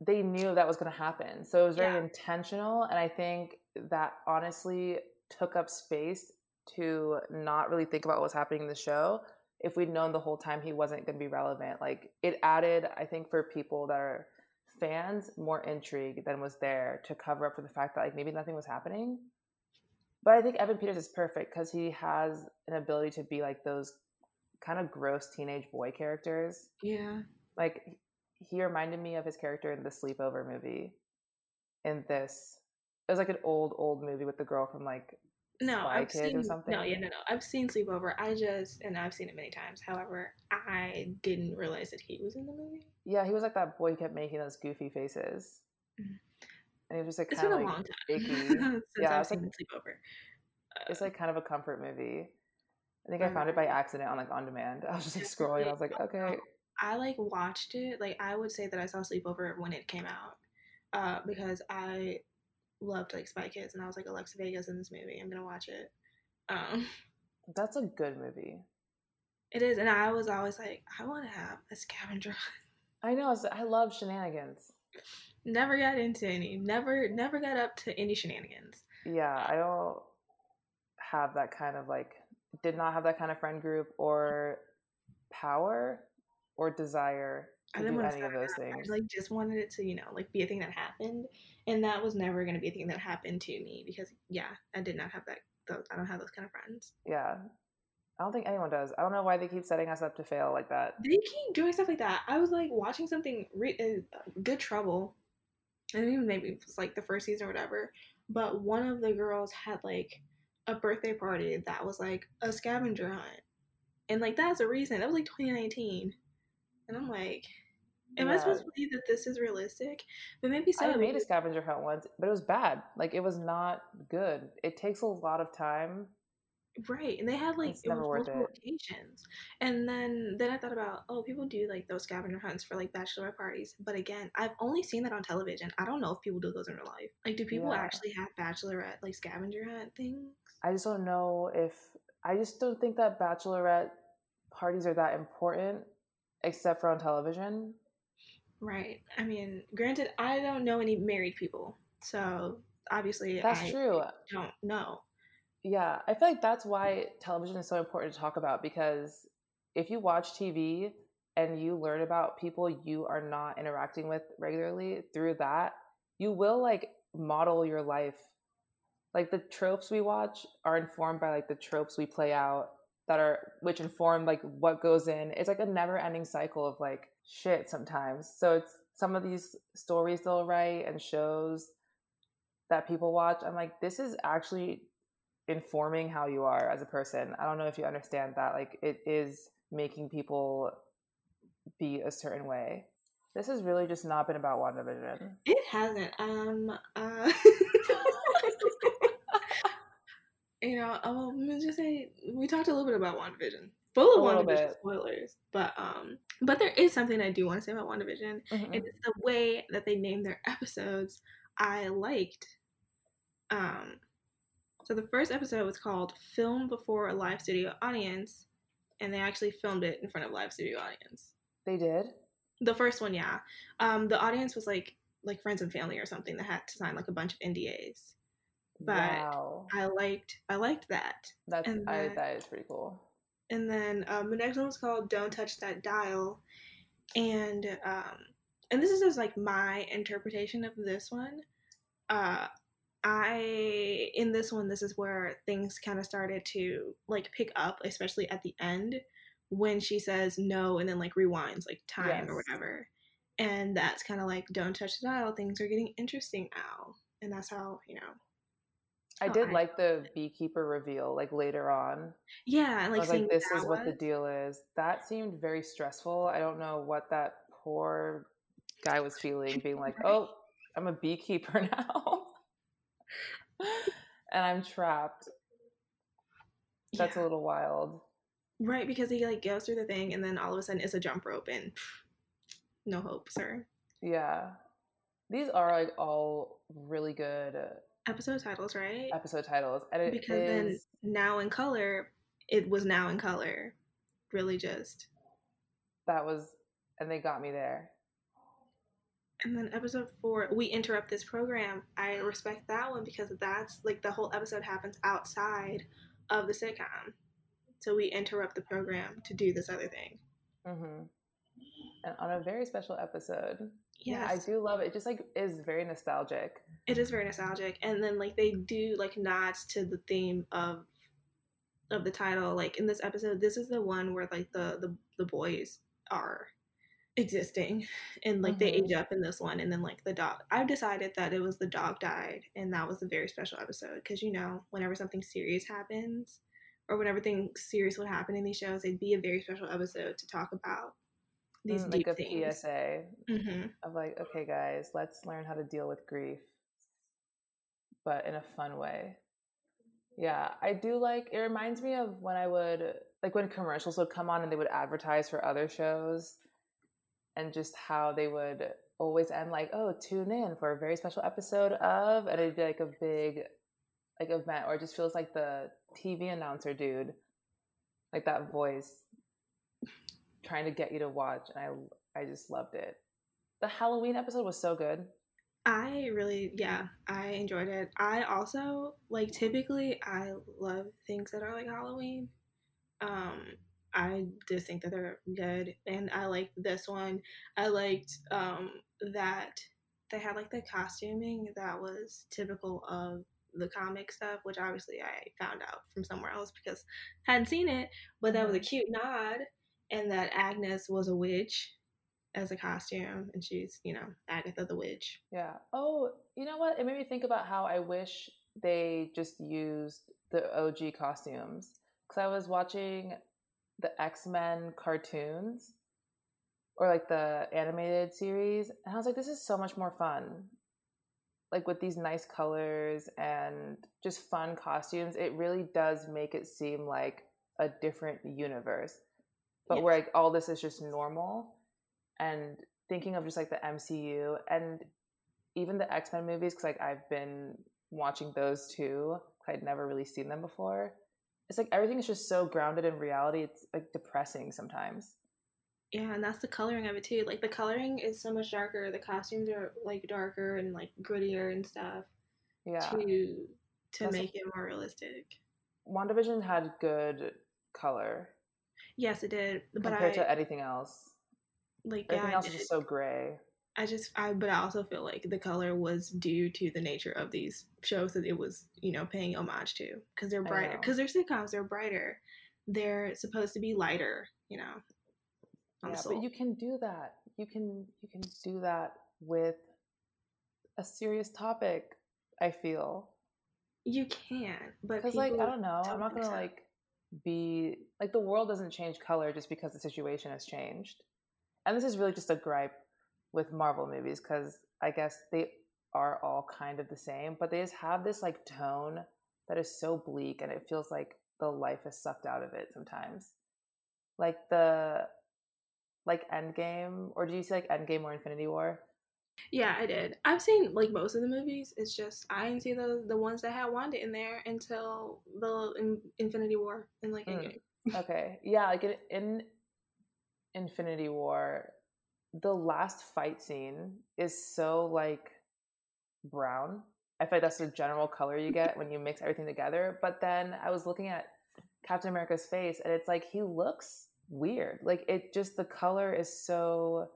they knew that was going to happen. So it was very Yeah. intentional and I think that honestly took up space to not really think about what was happening in the show. If we'd known the whole time he wasn't going to be relevant, like it added, I think, for people that are fans, more intrigue than was there to cover up for the fact that like maybe nothing was happening. But I think Evan Peters is perfect because he has an ability to be like those kind of gross teenage boy characters Yeah. like he reminded me of his character in the sleepover movie in this it was like an old old movie with the girl from like No, I've seen something? no, yeah, no, no. I've seen Sleepover. I just and I've seen it many times. However, I didn't realize that he was in the movie. yeah he was like that boy who kept making those goofy faces Mhm. and he was just like It's kind been of a like long time [laughs] since Yeah, I've it's like- seen Sleepover. it's like kind of a comfort movie i think i I found it by accident on like on demand [laughs] i was just like scrolling and i was like okay I like watched it. Like I would say that I saw Sleepover when it came out, uh, because I loved like Spy Kids, and I was like Alexa Vegas in this movie. I'm gonna watch it. Um, that's a good movie it is, and I was always like, I want to have a scavenger. hunt. i know i love shenanigans never got into any. Never, never got up to any shenanigans. yeah i don't have that kind of like did not have that kind of friend group or power or desire I didn't do want to any of those things I like just wanted it to, you know, like be a thing that happened, and that was never going to be a thing that happened to me because, yeah, I did not have that. Those, I don't have those kind of friends. yeah i don't think anyone does i don't know why they keep setting us up to fail like that They keep doing stuff like that. I was like watching something, re- uh, Good Trouble, and even maybe it was like the first season or whatever. But one of the girls had like a birthday party that was like a scavenger hunt, and like that's a reason. That was like 2019, and I'm like, am I supposed to believe that this is realistic? But maybe so. i made a scavenger hunt once but it was bad like it was not good it takes a lot of time Right, and they had like It's it was multiple it. occasions, and then then I thought about oh people do like those scavenger hunts for like bachelorette parties, but again I've only seen that on television. I don't know if people do those in real life. Like, do people Yeah. actually have bachelorette like scavenger hunt things? i just don't know if i just don't think that bachelorette parties are that important except for on television Right. I mean, granted, I don't know any married people, so obviously that's I true don't know. Yeah, I feel like that's why television is so important to talk about because if you watch TV and you learn about people you are not interacting with regularly through that, you will like model your life. Like the tropes we watch are informed by like the tropes we play out that are which inform like what goes in. It's like a never-ending cycle of like shit sometimes. So it's some of these stories they'll write and shows that people watch. I'm like, this is actually informing how you are as a person. I don't know if you understand that. Like it is making people be a certain way. This has really just not been about WandaVision. It hasn't. Um uh [laughs] [laughs] you know, um, let me just say we talked a little bit about WandaVision. Full of WandaVision spoilers. But um but there is something I do want to say about WandaVision. Mm-hmm. It's the way that they name their episodes I liked. Um so the first episode was called Film Before a Live Studio Audience, and they actually filmed it in front of live studio audience. They did? The first one, yeah. Um, the audience was like like friends and family or something that had to sign like a bunch of NDAs. But wow. I liked I liked that. That's then, I, that is pretty cool. And then um, the next one was called "Don't Touch That Dial," and um, and this is just like my interpretation of this one. Uh, I in this one this is where things kind of started to like pick up, especially at the end when she says no and then like rewinds like time yes. or whatever. And that's kind of like don't touch the dial. Things are getting interesting now, and that's how you know. I did I, like the beekeeper reveal, like later on. Yeah, and like, like this is what the deal is. That seemed very stressful. I don't know what that poor guy was feeling, being like, "Oh, I'm a beekeeper [laughs] now." and I'm trapped. That's yeah. a little wild. Right, because he like goes through the thing and then all of a sudden it's a jump rope and no hope, sir. Yeah. These are like all really good uh, episode titles, right? Episode titles. And because is... then now in color, it was now in color. Really just that was and they got me there. And then episode four, we interrupt this program. I respect that one because that's like the whole episode happens outside of the sitcom. So we interrupt the program to do this other thing. Mm-hmm. And on a very special episode. Yes. Yeah, I do love it. It just like is very nostalgic. It is very nostalgic. And then like they do like nods to the theme of of the title. Like in this episode, this is the one where like the the, the boys are existing and like mm-hmm. they age up in this one and then like the dog i've decided that it was the dog died and that was a very special episode because you know whenever something serious happens or whenever things serious would happen in these shows it'd be a very special episode to talk about these mm, like a things. psa mm-hmm. of like okay guys let's learn how to deal with grief but in a fun way yeah i do like it reminds me of when i would like when commercials would come on and they would advertise for other shows and just how they would always end like, oh, tune in for a very special episode of, and it'd be like a big like event, or it just feels like the TV announcer dude, like that voice trying to get you to watch, and I I just loved it. The Halloween episode was so good. I really, yeah, I enjoyed it. I also like typically I love things that are like Halloween. Um, I just think that they're good, and I like this one. I liked um, that they had like the costuming that was typical of the comic stuff, which obviously I found out from somewhere else because I hadn't seen it. But that was a mm-hmm. cute nod, and that Agnes was a witch as a costume, and she's you know Agatha the witch. Yeah. Oh, you know what? It made me think about how I wish they just used the OG costumes because I was watching the X Men cartoons or like the animated series. And I was like, this is so much more fun. Like with these nice colors and just fun costumes, it really does make it seem like a different universe. But yes. where like all this is just normal and thinking of just like the MCU and even the X Men movies, because like I've been watching those too. I'd never really seen them before it's like everything is just so grounded in reality. It's like depressing sometimes. Yeah, and that's the coloring of it too. Like the coloring is so much darker. The costumes are like darker and like grittier and stuff. Yeah. To to that's make it more realistic. WandaVision had good color Yes, it did. But compared I to anything else. like yeah, Everything I else is just so gray. I just I but I also feel like the color was due to the nature of these shows that it was you know paying homage to because they're brighter because they're sitcoms they're brighter they're supposed to be lighter you know Yeah, but you can do that. You can you can do that with a serious topic. I feel you can but because like I don't know. I'm don't gonna like be like the world doesn't change color just because the situation has changed. And this is really just a gripe with Marvel movies because I guess they are all kind of the same, but they just have this like tone that is so bleak and it feels like the life is sucked out of it sometimes. Like the like Endgame, or do you see like Endgame or Infinity War? Yeah I did I've seen like most of the movies it's just I didn't see the the ones that had Wanda in there until the in, Infinity War and like Mm. [laughs] Okay, yeah, like in, in Infinity War, the last fight scene is so like brown. I feel like that's the general color you get when you mix everything together. But then I was looking at Captain America's face, and it's like he looks weird. Like it just the color is so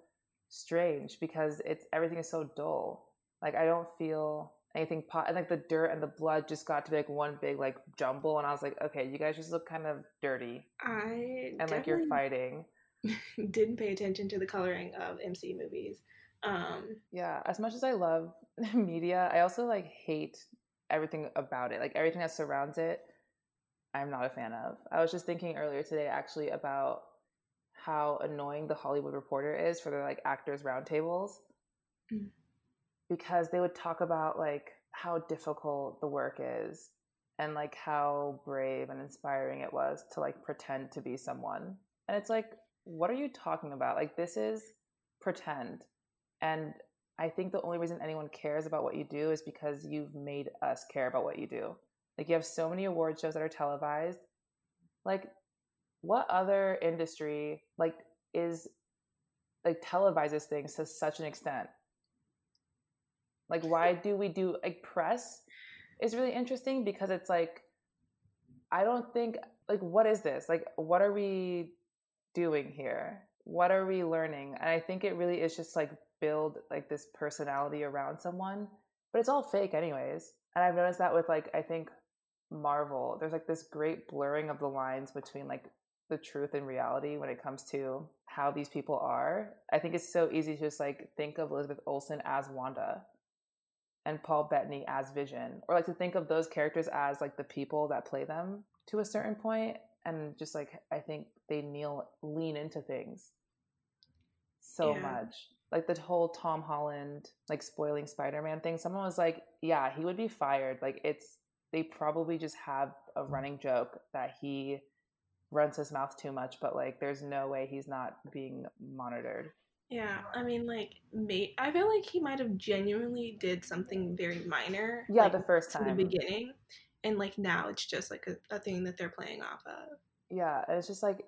strange because it's everything is so dull. Like I don't feel anything pot and like the dirt and the blood just got to be like one big like jumble and I was like, okay, you guys just look kind of dirty I and like you're fighting. [laughs] didn't pay attention to the coloring of MC movies. Um, Yeah, as much as I love [laughs] media, I also like hate everything about it. Like everything that surrounds it, I'm not a fan of. I was just thinking earlier today actually about how annoying the Hollywood Reporter is for their like actors roundtables. Mm. Because they would talk about like how difficult the work is and like how brave and inspiring it was to like pretend to be someone. And it's like, what are you talking about? Like this is pretend. And I think the only reason anyone cares about what you do is because you've made us care about what you do. Like you have so many award shows that are televised. Like what other industry like is like televises things to such an extent? Like why [laughs] do we do like press is really interesting because it's like I don't think like what is this? Like what are we doing here? What are we learning? And I think it really is just like build like this personality around someone, but it's all fake anyways. And I've noticed that with like I think Marvel, there's like this great blurring of the lines between like the truth and reality when it comes to how these people are. I think it's so easy to just like think of Elizabeth Olsen as Wanda and Paul Bettany as Vision, or like to think of those characters as like the people that play them to a certain point, and just like I think they kneel lean into things so Yeah. much. Like the whole Tom Holland like spoiling Spider-Man thing. Someone was like, "Yeah, he would be fired." Like it's they probably just have a running joke that he runs his mouth too much, but like there's no way he's not being monitored. yeah, I mean, like, may- I feel like he might have genuinely did something very minor. Yeah, like, the first to the beginning, and like now it's just like a, a thing that they're playing off of. Yeah, it's just like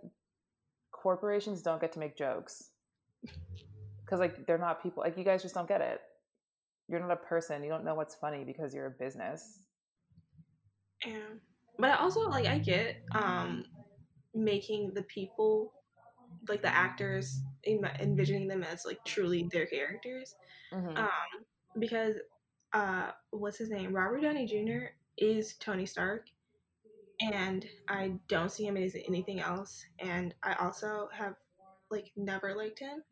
corporations don't get to make jokes [laughs] because like they're not people. Like you guys just don't get it. You're not a person. You don't know what's funny because you're a business. Yeah, but I also like I get um making the people like the actors envisioning them as like truly their characters. Mhm. um because uh what's his name? Robert downey jr is tony stark and i don't see him as anything else and i also have like never liked him.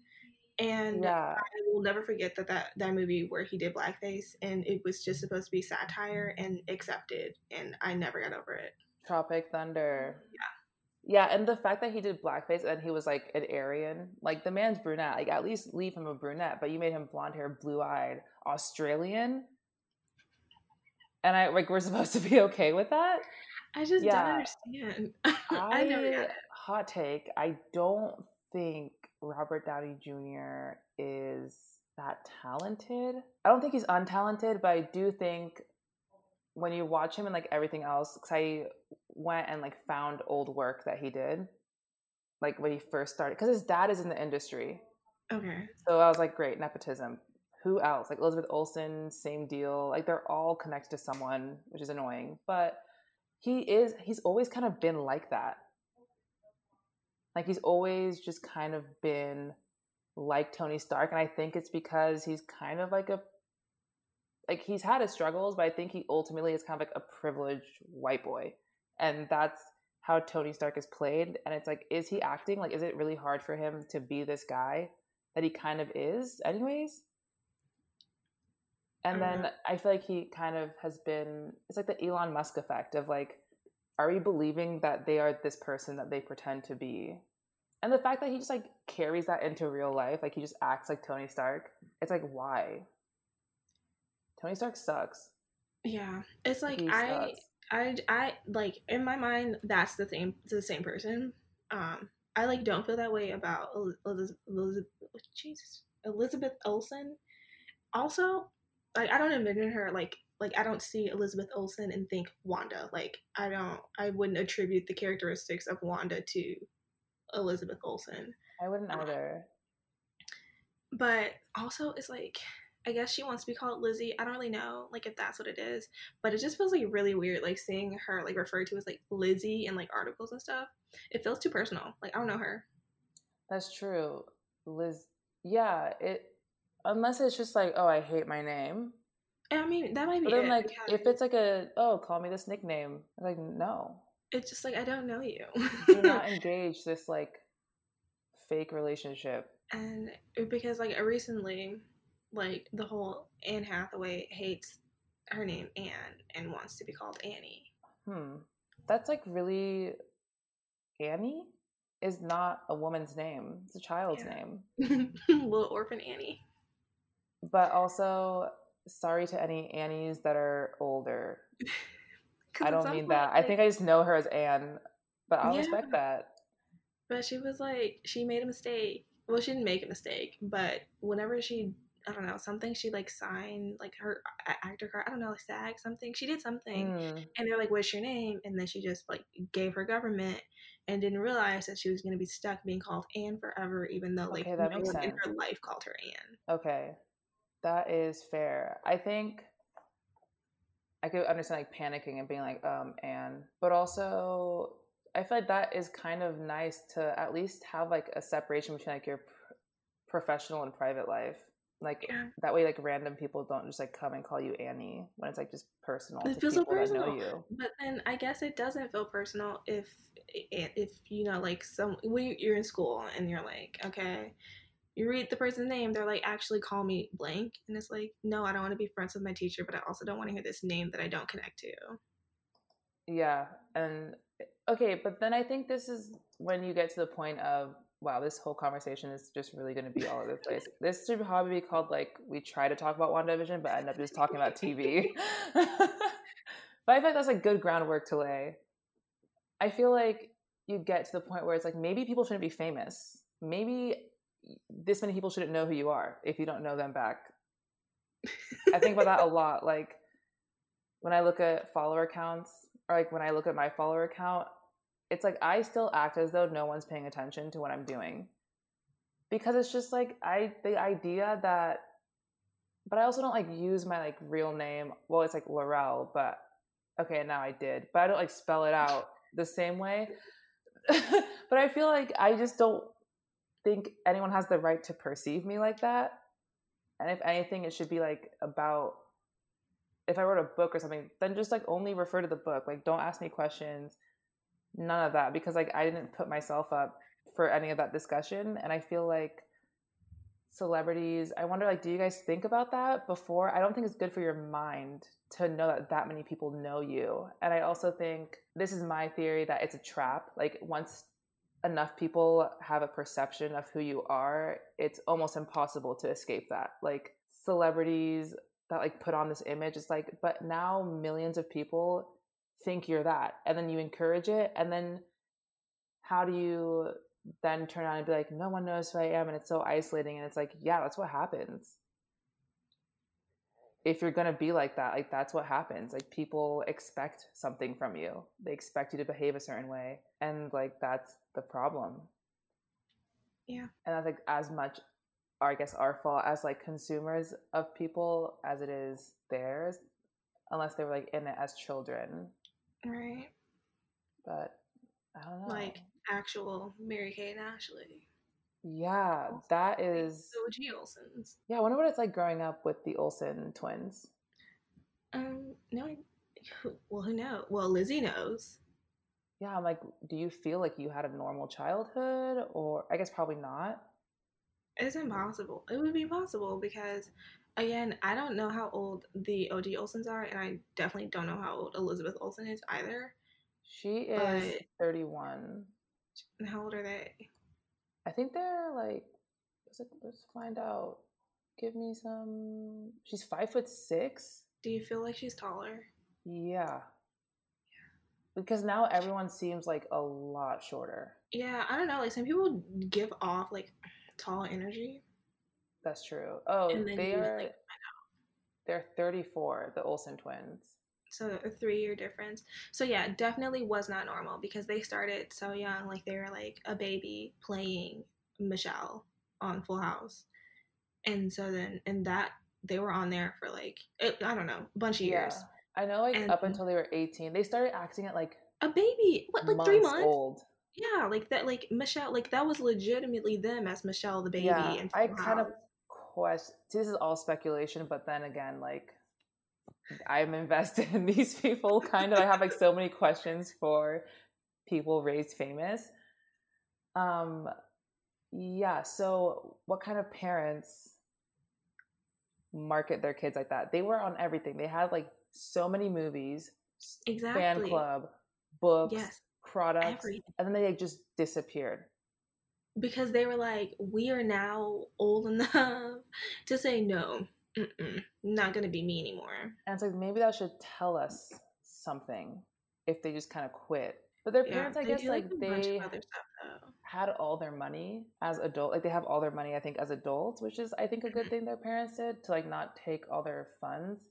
And yeah, i will never forget that, that that movie where he did blackface and it was just supposed to be satire and accepted and i never got over it. Tropic Thunder. Yeah, and the fact that he did blackface and he was like an Aryan, like the man's brunette. Like at least leave him a brunette, but you made him blonde hair, blue eyed, Australian. And I like we're supposed to be okay with that. i just Yeah. don't understand [laughs] i I hot take. I don't think Robert Downey Jr. is that talented. I don't think he's untalented, but I do think when you watch him and like everything else, because I went and like found old work that he did, like when he first started, because his dad is in the industry. okay So I was like, great, nepotism. Who else? Like Elizabeth Olsen, same deal. Like they're all connected to someone, which is annoying. But he is he's always kind of been like that. Like he's always just kind of been like Tony Stark, and I think it's because he's kind of like a like he's had his struggles, but I think he ultimately is kind of like a privileged white boy, and that's how Tony Stark is played. And it's like, is he acting like? Is it really hard for him to be this guy that he kind of is, anyways? And then mm-hmm. I feel like he kind of has been. It's like the Elon Musk effect of like, are we believing that they are this person that they pretend to be? And the fact that he just like carries that into real life, like he just acts like Tony Stark. It's like why? Tony Stark sucks. Yeah, it's like he I, sucks. I, I like in my mind that's the same, the same person. Um, I like don't feel that way about Elizabeth, Elizabeth Jesus, Elizabeth Olsen. Also, like I don't envision her like like I don't see Elizabeth Olsen and think Wanda. Like I don't, I wouldn't attribute the characteristics of Wanda to Elizabeth Olsen. I wouldn't either. But also, it's like I guess she wants to be called Lizzie. I don't really know, like if that's what it is, but it just feels like really weird, like seeing her like referred to as like Lizzie in like articles and stuff. It feels too personal. Like I don't know her. That's true, Liz. Yeah, it. Unless it's just like, oh, I hate my name. I mean, that might be. But then, it, like, if it's like a, oh, call me this nickname, like, no. It's just like I don't know you. Do not [laughs] engage this like fake relationship. And uh, because like recently, like the whole Anne Hathaway hates her name Anne and wants to be called Annie. Hmm. That's like really Annie is not a woman's name. It's a child's yeah. name. [laughs] Little orphan Annie. But also sorry to any Annies that are older. [laughs] I don't mean that. Like, I think I just know her as Anne, but I'll yeah. respect that. But she was like, she made a mistake. Well, she didn't make a mistake, but whenever she I don't know, something she like signed, like her actor card, I don't know, like SAG something. She did something. Mm. And they're like, What's your name? And then she just like gave her government and didn't realize that she was gonna be stuck being called Anne forever, even though like okay, no one sense. in her life called her Anne. Okay. That is fair. I think I could understand like panicking and being like, um, Anne. But also I feel like that is kind of nice to at least have like a separation between like your pr- professional and private life like yeah. that way, like random people don't just like come and call you Annie when it's like just personal. It feels so personal. That know you. But then I guess it doesn't feel personal if if you know like some when you're in school and you're like okay you read the person's name, they're like, actually call me blank. And it's like, no, I don't want to be friends with my teacher, but I also don't want to hear this name that I don't connect to. Yeah. And okay, but then I think this is when you get to the point of wow, this whole conversation is just really going to be all over the place. this should probably be called like we try to talk about WandaVision, but end up just talking about TV. [laughs] but I feel like that's like good groundwork to lay. I feel like you get to the point where it's like maybe people shouldn't be famous. Maybe this many people shouldn't know who you are if you don't know them back. I think about that a lot. Like when I look at follower counts, or like when I look at my follower account, it's like I still act as though no one's paying attention to what I'm doing. Because it's just like I the idea that but I also don't like use my like real name. Well, it's like Laurel, but okay, now I did. But I don't like spell it out the same way. [laughs] but I feel like I just don't think anyone has the right to perceive me like that. And if anything, it should be like about if I wrote a book or something, then just like only refer to the book. Like don't ask me questions none of that because like I didn't put myself up for any of that discussion and I feel like celebrities I wonder like do you guys think about that before? I don't think it's good for your mind to know that that many people know you and I also think this is my theory that it's a trap like once enough people have a perception of who you are it's almost impossible to escape that. Like celebrities that like put on this image it's like but now millions of people think you're that and then you encourage it and then how do you then turn on and be like no one knows who i am and it's so isolating and it's like yeah that's what happens. If you're going to be like that like that's what happens. Like people expect something from you. They expect you to behave a certain way and like that's the problem. Yeah. And that's like as much i guess our fault as like consumers of people as it is theirs unless they were like in it as children Right. But I don't know. Like actual Mary Kate and Ashley. yeah, that is. The OG Olsens. Yeah, I wonder what it's like growing up with the Olsen twins. Um, no, I, [laughs] well, who knows? Well, Lizzie knows. Yeah, I'm like, do you feel like you had a normal childhood, or I guess probably not. It's impossible. It would be possible because, again, I don't know how old the OG Olsens are, and I definitely don't know how old Elizabeth Olsen is either. She is But- 31. And how old are they? I think they're like, let's, let's find out. Give me some. She's five foot six. Do you feel like she's taller? Yeah. Because now everyone seems like a lot shorter. Yeah, I don't know. Like some people give off like tall energy, That's true. Oh, and then they are like, they're 34, the Olsen twins. so a three year difference. So yeah, definitely was not normal because they started so young. Like they were like a baby playing Michelle on Full House, and so then and that they were on there for like I don't know a bunch of years. Yeah. I know, like up until they were 18, they started acting at like A baby, what like months three months? old. Yeah, like that, like Michelle, like that was legitimately them as Michelle the baby. Yeah, I kind of. Question. This is all speculation, but then again, like I'm invested in [laughs] these people. Kind of, I have like so many questions for people raised famous. Um, yeah. So, what kind of parents market their kids like that? They were on everything. They had like so many movies, exactly fan club, books, Yes, products, and then they like, just disappeared. Because they were like, we are now old [laughs] enough to say no, not gonna be me anymore. And it's like maybe that should tell us something if they just kind of quit. But their Yeah, parents, I guess, do, like they stuff had all their money as adult. Like they have all their money, I think, as adults, which is I think a good Mhm. thing their parents did to like not take all their funds.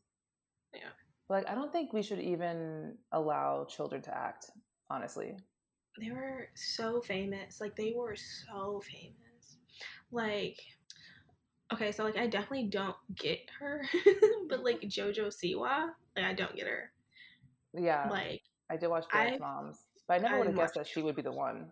Yeah. Like I don't think we should even allow children to act. Honestly, They were so famous, like they were so famous. Like, okay, so like I definitely don't get her, [laughs] but like JoJo Siwa, like I don't get her. yeah. Like, I did watch Dance Moms, but I never would have guessed that she would be the one.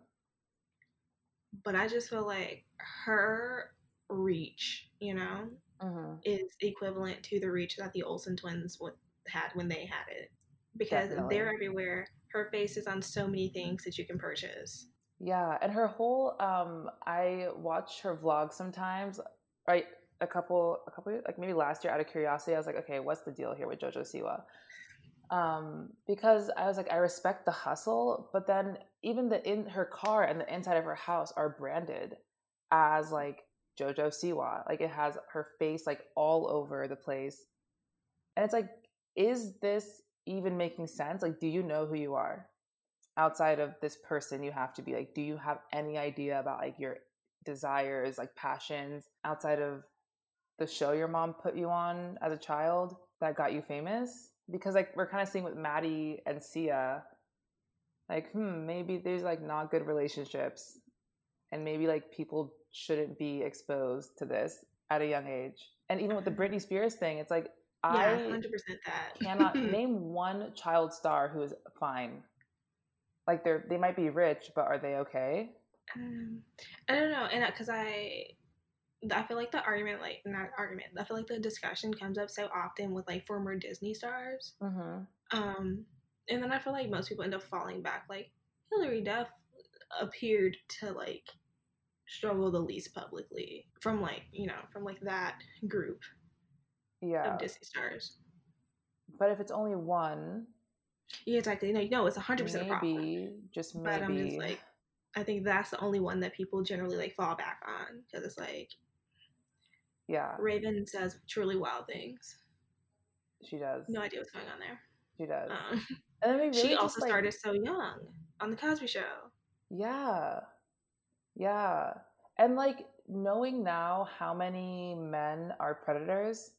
but I just feel like her reach, you know, hmm is equivalent to the reach that the Olsen twins would, had when they had it. Because Definitely. they're everywhere. Her face is on so many things that you can purchase. Yeah, and her whole um I watch her vlog sometimes. Right, a couple a couple like maybe last year out of curiosity, I was like, okay, what's the deal here with Jojo Siwa? Um, because I was like, I respect the hustle, but then even the in her car and the inside of her house are branded as like Jojo Siwa. Like it has her face like all over the place. And it's like, is this even making sense? Like, do you know who you are? outside of this person you have to be like do you have any idea about like your desires like passions outside of the show your mom put you on as a child that got you famous because like we're kind of seeing with maddie and sia like hmm maybe there's like not good relationships and maybe like people shouldn't be exposed to this at a young age and even with the [clears throat] britney spears thing it's like Yeah, i hundred percent that. cannot [laughs] name one child star who is fine. Like they're they might be rich, but are they okay? Um, I don't know, and because I, I feel like the argument, like not argument, I feel like the discussion comes up so often with like former Disney stars. Mm-hmm. Um, and then I feel like most people end up falling back. Like Hilary Duff appeared to like struggle the least publicly from like you know from like that group Yeah, of Disney stars. but if it's only one, Yeah, exactly. No, no, it's hundred percent a problem. just maybe. But I'm just like, I think that's the only one that people generally like fall back on because it's like yeah, Raven says truly wild things. she does. No idea what's going on there. she does. Um, and really she also like- started so young on the Cosby Show. Yeah. Yeah. And like knowing now how many men are predators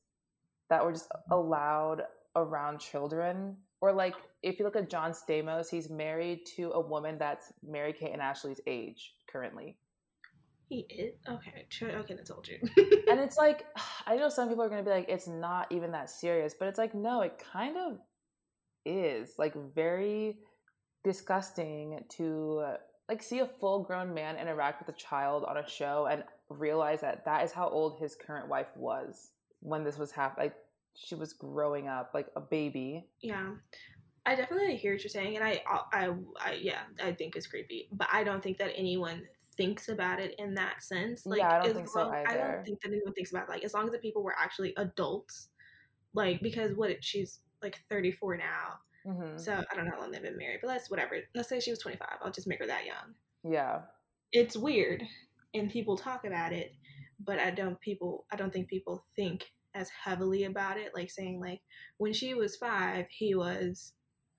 that were just allowed around children, or like if you look at John Stamos, he's married to a woman that's Mary Kate and Ashley's age currently. He is okay. Okay, I told you. And it's [laughs] like, I know some people are going to be like, it's not even that serious, but it's like, no, it kind of is like very disgusting to like see a full grown man interact with a child on a show and realize that that is how old his current wife was when this was happening like she was growing up like a baby yeah i definitely hear what you're saying and I, I i yeah i think it's creepy but i don't think that anyone thinks about it in that sense like yeah i don't think so either i don't think that anyone thinks about it. like as long as the people were actually adults like because what she's like 34 now Mm-hmm. So I don't know how long they've been married, but let's whatever. Let's say she was 25. I'll just make her that young. Yeah. It's weird, and people talk about it, but I don't people. I don't think people think as heavily about it. Like saying like when she was five, he was.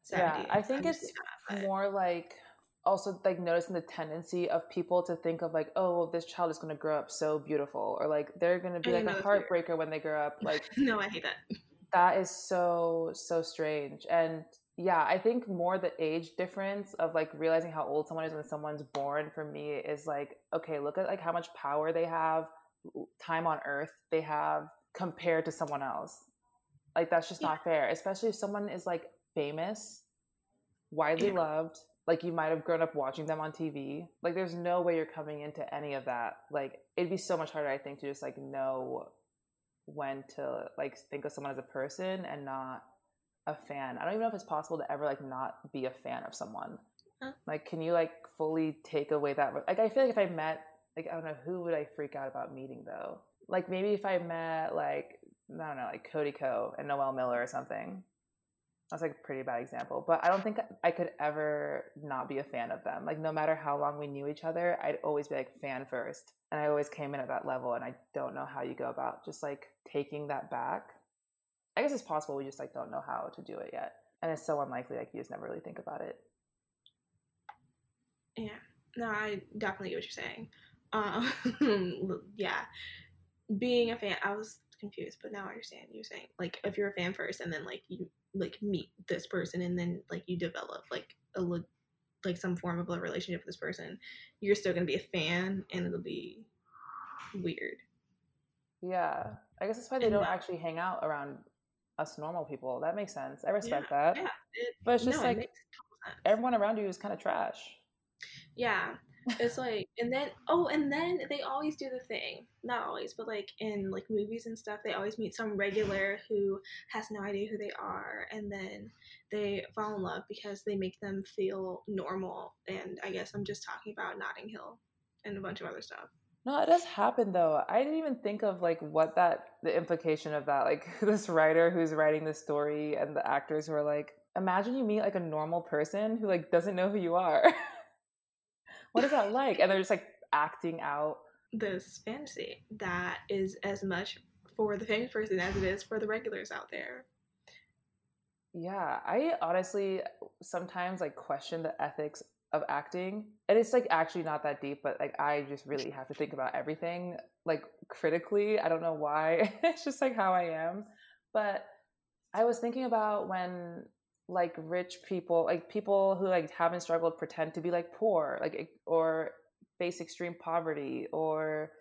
70. Yeah, I think it's five, more like also like noticing the tendency of people to think of like oh this child is going to grow up so beautiful or like they're going to be like a heartbreaker weird. when they grow up [laughs] like no i hate that that is so so strange and yeah i think more the age difference of like realizing how old someone is when someone's born for me is like okay look at like how much power they have time on earth they have compared to someone else like that's just yeah. not fair especially if someone is like famous widely yeah. loved like you might have grown up watching them on tv like there's no way you're coming into any of that like it'd be so much harder i think to just like know when to like think of someone as a person and not a fan. I don't even know if it's possible to ever like not be a fan of someone. Huh? Like, can you like fully take away that? Like, I feel like if I met, like, I don't know, who would I freak out about meeting though? Like, maybe if I met, like, I don't know, like Cody Ko and Noel Miller or something. That's like a pretty bad example, but I don't think I could ever not be a fan of them. Like, no matter how long we knew each other, I'd always be like fan first. And I always came in at that level, and I don't know how you go about just like taking that back. I guess it's possible. We just like don't know how to do it yet, and it's so unlikely. Like you just never really think about it. Yeah, no, I definitely get what you're saying. Um, [laughs] yeah, being a fan, I was confused, but now I understand you're saying. Like, if you're a fan first, and then like you like meet this person and then like you develop like a look, like some form of a relationship with this person you're still going to be a fan and it'll be weird. Yeah. I guess that's why they and don't that, actually hang out around us normal people. That makes sense. I respect yeah, that. yeah, it, but it's just no, like it everyone around you is kind of trash. Yeah it's like and then oh and then they always do the thing not always but like in like movies and stuff they always meet some regular who has no idea who they are and then they fall in love because they make them feel normal and i guess i'm just talking about notting hill and a bunch of other stuff. No it does happen though. I didn't even think of like what that the implication of that like [laughs] this writer who's writing the story and the actors who are like imagine you meet like a normal person who like doesn't know who you are [laughs] what is that like? And they're just like acting out this fantasy that is as much for the famous person as it is for the regulars out there. Yeah, I honestly sometimes like question the ethics of acting. And it's like actually not that deep, but like I just really have to think about everything like critically. I don't know why. [laughs] it's just like how I am. But I was thinking about when like rich people, like people who like haven't struggled pretend to be like poor, like or face extreme poverty or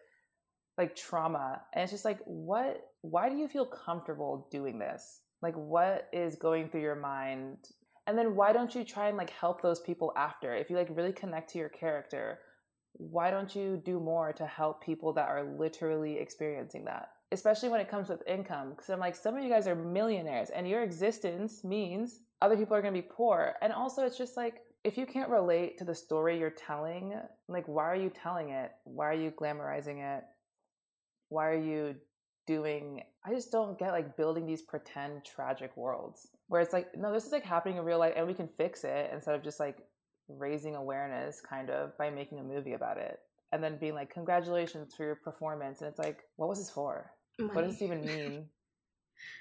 like trauma. And it's just like what why do you feel comfortable doing this? Like what is going through your mind? And then why don't you try and like help those people after? If you like really connect to your character, why don't you do more to help people that are literally experiencing that? Especially when it comes with income. Because I'm like, some of you guys are millionaires and your existence means other people are going to be poor. And also, it's just like, if you can't relate to the story you're telling, like, why are you telling it? Why are you glamorizing it? Why are you doing? I just don't get like building these pretend tragic worlds where it's like, no, this is like happening in real life and we can fix it instead of just like raising awareness kind of by making a movie about it and then being like, congratulations for your performance. And it's like, what was this for? Money. What does this even mean?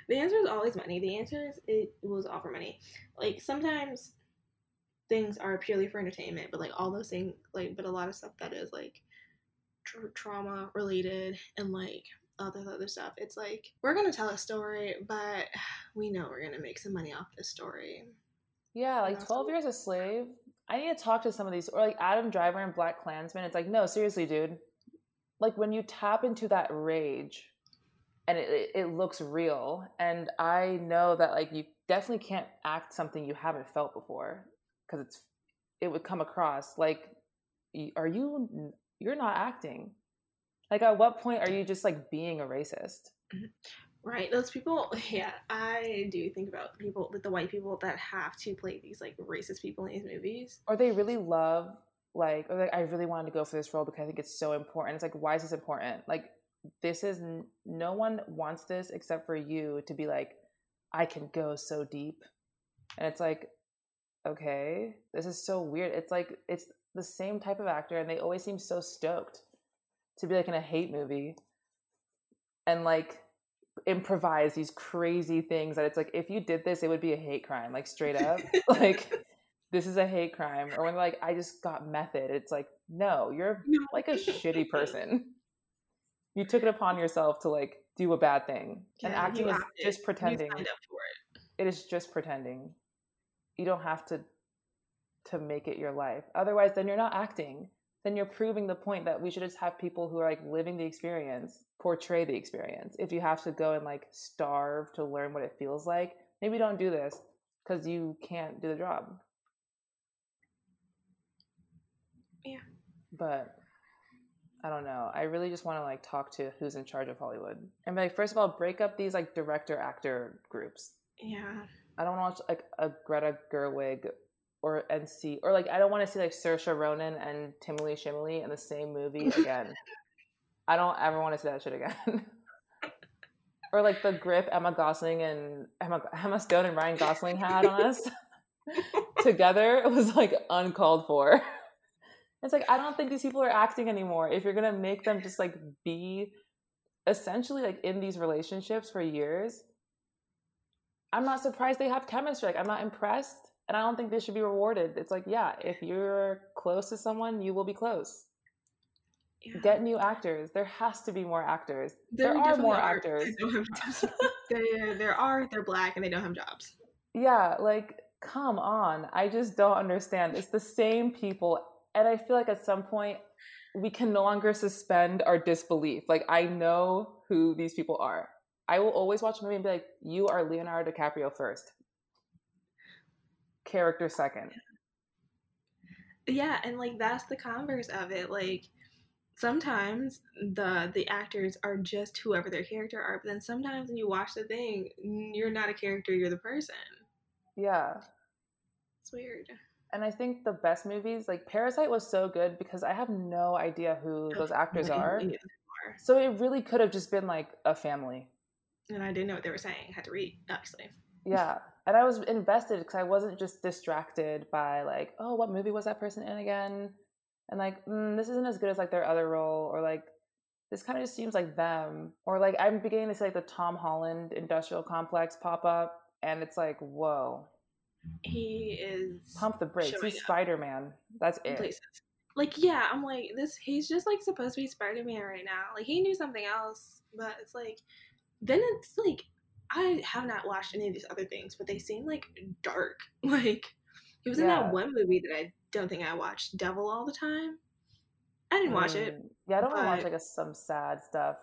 The answer is always money. The answer is it was all for money. Like sometimes things are purely for entertainment, but like all those things, like, but a lot of stuff that is like tra- trauma related and like all this other stuff. It's like we're gonna tell a story, but we know we're gonna make some money off this story. Yeah, like twelve years a slave. I need to talk to some of these, or like Adam Driver and Black Klansman. It's like, no, seriously, dude. Like when you tap into that rage and it, it looks real and i know that like you definitely can't act something you haven't felt before because it's it would come across like are you you're not acting. Like at what point are you just like being a racist? Mm-hmm. right those people [laughs] yeah i do think about people like the white people that have to play these like racist people in these movies. Or they really love like or like i really wanted to go for this role because i think it's so important. It's like why is this important? Like this is no one wants this except for you to be like i can go so deep. And it's like okay this is so weird. It's like it's the same type of actor and they always seem so stoked to be like in a hate movie and like improvise these crazy things that it's like if you did this it would be a hate crime like straight up. [laughs] Like this is a hate crime. Or when like i just got method it's like no you're like a shitty [laughs] person you took it upon yourself to like do a bad thing yeah, and acting is just pretending. it. it is just pretending. You don't have to to make it your life. Otherwise then you're not acting. Then you're proving the point that we should just have people who are like living the experience portray the experience. If you have to go and like starve to learn what it feels like maybe don't do this because you can't do the job. Yeah. But I don't know. I really just want to like talk to who's in charge of Hollywood and be like first of all break up these like director actor groups. Yeah. I don't want to watch like a Greta Gerwig or and see or like I don't want to see like Saoirse Ronan and Timely Shimley in the same movie [laughs] again. I don't ever want to see that shit again. [laughs] or like the grip Emma Gosling and Emma Emma Stone and Ryan Gosling had on us [laughs] together it was like uncalled for. It's like I don't think these people are acting anymore. If you're gonna make them just like be essentially like in these relationships for years, I'm not surprised they have chemistry. Like I'm not impressed, and I don't think they should be rewarded. It's like yeah, if you're close to someone, you will be close. Yeah. Get new actors. There has to be more actors. There, there are more are. actors. there, [laughs] there are. They're black and they don't have jobs. Yeah, like come on. I just don't understand. It's the same people and I feel like at some point we can no longer suspend our disbelief. Like I know who these people are. I will always watch a movie and be like, "You are Leonardo DiCaprio first, character second. Yeah, and like that's the converse of it. Like sometimes the the actors are just whoever their character are, but then sometimes when you watch the thing, you're not a character, you're the person. Yeah. It's weird and I think the best movies, like Parasite, was so good because I have no idea who those actors are. So it really could have just been like a family. And I didn't know what they were saying. I had to read, obviously. Yeah, and I was invested because I wasn't just distracted by like, oh, what movie was that person in again? And like, mm, this isn't as good as like their other role, or like, this kind of just seems like them, or like I'm beginning to see like the Tom Holland industrial complex pop up, and it's like, whoa, he is pump the brakes. He's Spider Man. That's it. Places. Like yeah, I'm like this. He's just like supposed to be Spider Man right now. Like he knew something else, but it's like then it's like I have not watched any of these other things, but they seem like dark. [laughs] Like he was yeah. in that one movie that I don't think I watched, Devil all the time. I didn't watch it. Mm, yeah, I don't want to watch like a, some sad stuff.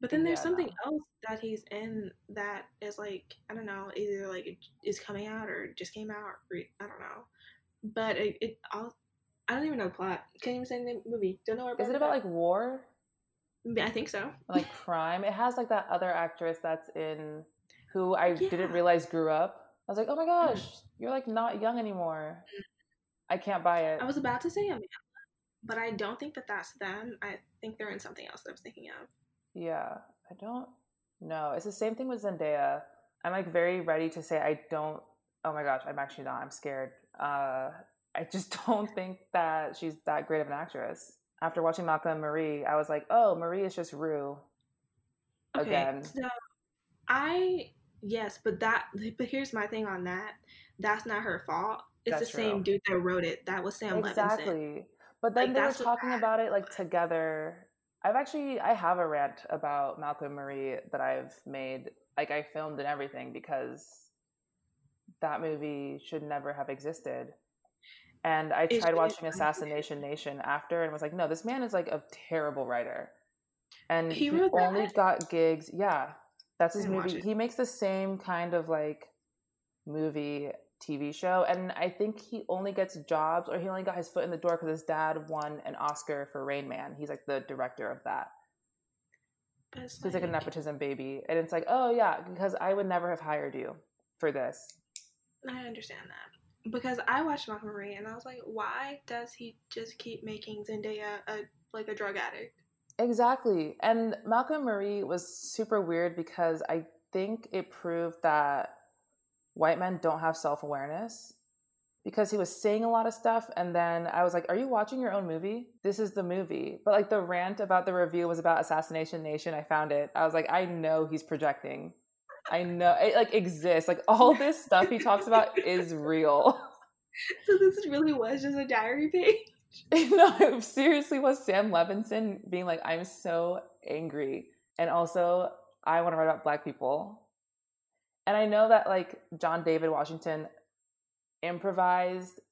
But then there's yeah, something no. else that he's in that is like I don't know, either like is coming out or just came out. Or, I don't know, but it, it all I don't even know the plot. Can't even say the movie. Don't know. Where is it about like war? I think so. Like [laughs] crime. It has like that other actress that's in who I yeah. didn't realize grew up. I was like, oh my mm. gosh, you're like not young anymore. Mm. I can't buy it. I was about to say Amanda, but I don't think that that's them. I think they're in something else that I was thinking of. Yeah, I don't know. It's the same thing with Zendaya. I'm like very ready to say I don't. Oh my gosh, I'm actually not. I'm scared. Uh, I just [laughs] don't think that she's that great of an actress. After watching Malcolm and Marie, I was like, oh, Marie is just Rue. Okay, again. So I yes, but that but here's my thing on that. That's not her fault. It's That's the same dude that wrote it. That was Sam exactly. Levinson. But then like, they were talking about it like together I've actually I have a rant about Malcolm Marie that I've made. Like I filmed and everything because that movie should never have existed. And I tried watching Assassination Nation after and was like, no, this man is like a terrible writer. And he, he only got gigs. Yeah. That's his I didn't watch movie. He makes the same kind of like movie TV show, and I think he only gets jobs or he only got his foot in the door because his dad won an Oscar for Rain Man. He's like the director of that. He's like a nepotism baby, and it's like, oh yeah, because I would never have hired you for this. I understand that because I watched Malcolm Marie and I was like, why does he just keep making Zendaya a like a drug addict? Exactly. And Malcolm Marie was super weird because I think it proved that white men don't have self awareness because he was saying a lot of stuff. And then I was like, Are you watching your own movie? This is the movie. But like the rant about the review was about Assassination Nation. I found it. I was like, I know he's projecting. I know it like exists. Like all this stuff he talks about is real. [laughs] So this really was just a diary page. [laughs] [laughs] no, it seriously was Sam Levinson being like, I'm so angry. And also, I want to write about black people. And I know that like John David Washington improvised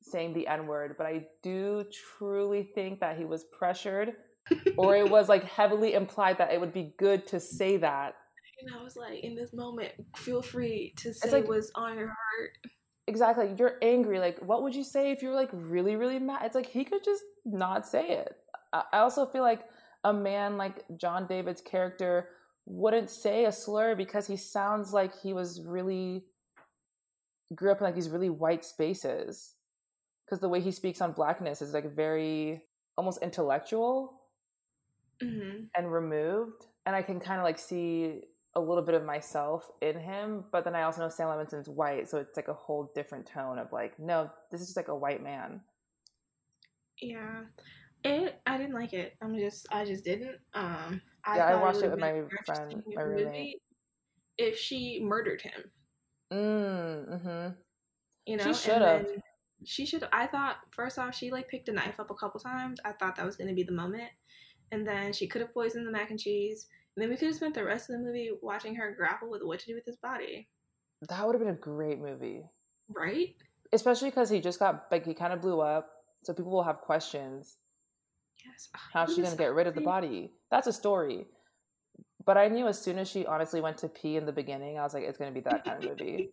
saying the N word, but I do truly think that he was pressured [laughs] or it was like heavily implied that it would be good to say that. And I was like, in this moment, feel free to say like- what's on your heart. Exactly. You're angry. Like, what would you say if you were like really, really mad? It's like he could just not say it. I also feel like a man like John David's character wouldn't say a slur because he sounds like he was really grew up in like these really white spaces. Because the way he speaks on blackness is like very almost intellectual hmm and removed. And I can kind of like see a little bit of myself in him, but then I also know Sam Levinson's white, so it's like a whole different tone of like, no, this is just like a white man. Yeah, it. I didn't like it. I'm just. I just didn't. Um. I Yeah, I watched it would've with my friend, my roommate. If she murdered him, Mm, mm-hmm. you know, She should've. She should. I thought first off, she like picked a knife up a couple times. I thought that was gonna be the moment, and then she could have poisoned the mac and cheese. And then we could have spent the rest of the movie watching her grapple with what to do with his body. That would have been a great movie, Right? especially because he just got like he kind of blew up, so people will have questions. Yes. How's she gonna get rid of the body? That's a story. But I knew as soon as she honestly went to pee in the beginning, I was like, it's gonna be that kind of movie.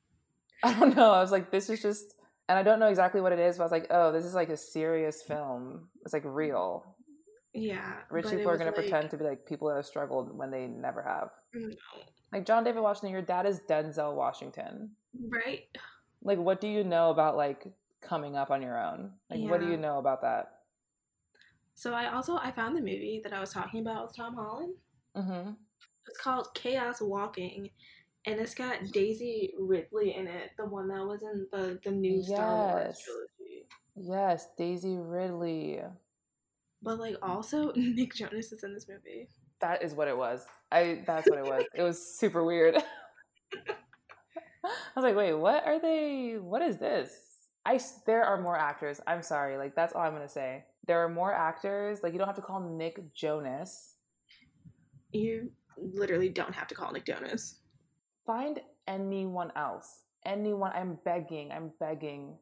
[laughs] I don't know. I was like, this is just, and I don't know exactly what it is, but I was like, oh, this is like a serious film. It's like real. Yeah. Rich people are gonna like- pretend to be like people that have struggled when they never have. No. Like John David Washington, your dad is Denzel Washington. Right? Like, what do you know about like coming up on your own? Like, what do you know about that? So I also I found the movie that I was talking about with Tom Holland. Mm-hmm. It's called Chaos Walking, and it's got Daisy Ridley in it, the one that was in the the new Star Wars Yes. trilogy. Yes, Daisy Ridley. But like also [laughs] Nick Jonas is in this movie. That is what it was. I that's what it was. It was super weird. [laughs] I was like, wait, what are they? What is this? I there are more actors. I'm sorry, like that's all I'm gonna say. There are more actors. Like you don't have to call Nick Jonas. You literally don't have to call Nick Jonas. Find anyone else. Anyone. I'm begging. I'm begging.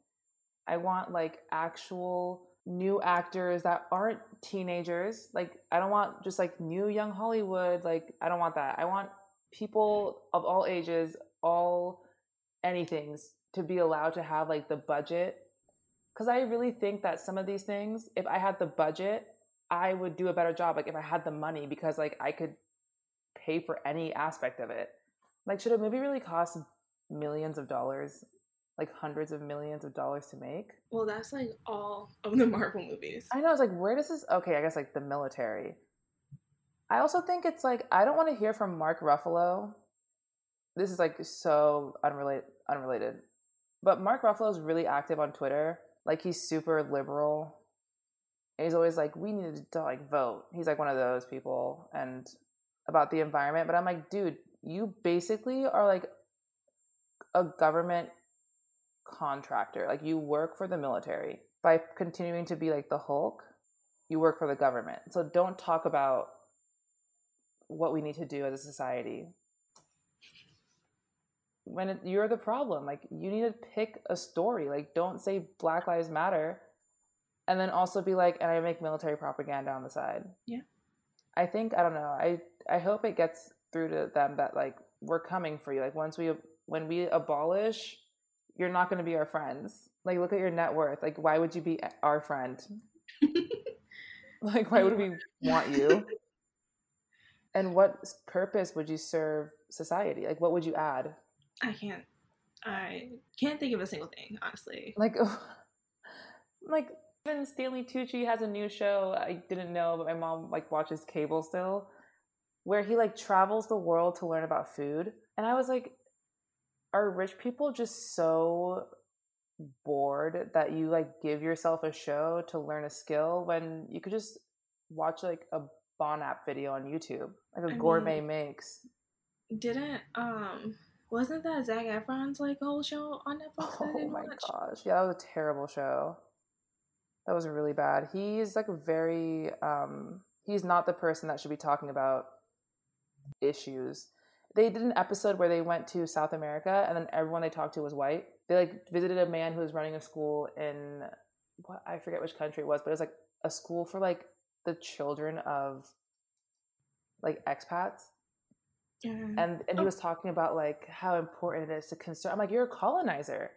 I want like actual new actors that aren't teenagers. Like I don't want just like new young Hollywood. Like I don't want that. I want people of all ages, all anythings to be allowed to have like the budget cuz I really think that some of these things if I had the budget, I would do a better job like if I had the money because like I could pay for any aspect of it. Like should a movie really cost millions of dollars? Like hundreds of millions of dollars to make? Well, that's like all of the [laughs] Marvel movies. I know. It's like, where does this? Okay, I guess like the military. I also think it's like I don't want to hear from Mark Ruffalo. This is like so unrelated. Unrelated, but Mark Ruffalo is really active on Twitter. Like he's super liberal. And he's always like, we need to like vote. He's like one of those people, and about the environment. But I'm like, dude, you basically are like a government contractor. Like you work for the military. By continuing to be like the Hulk, you work for the government. So don't talk about what we need to do as a society. When it, you're the problem, like you need to pick a story. Like don't say Black Lives Matter, and then also be like, and I make military propaganda on the side. Yeah. I think I don't know. I I hope it gets through to them that like we're coming for you. Like once we when we abolish, you're not going to be our friends. Like look at your net worth. Like why would you be our friend? [laughs] like why would we want you? and what purpose would you serve society? Like what would you add? I can't I can't think of a single thing, honestly. Like [laughs] like even Stanley Tucci has a new show I didn't know, but my mom like watches cable still, where he like travels the world to learn about food. And I was like, are rich people just so bored that you like give yourself a show to learn a skill when you could just watch like a Bon app video on YouTube, like a I gourmet mean, makes. Didn't um wasn't that Zac Efron's like whole show on Netflix? Oh my watch? gosh, yeah, that was a terrible show. That was really bad. He's like very um he's not the person that should be talking about issues. They did an episode where they went to South America and then everyone they talked to was white. They like visited a man who was running a school in what I forget which country it was, but it was like a school for like the children of like expats. And and he oh. was talking about like how important it is to concern. I'm like, you're a colonizer.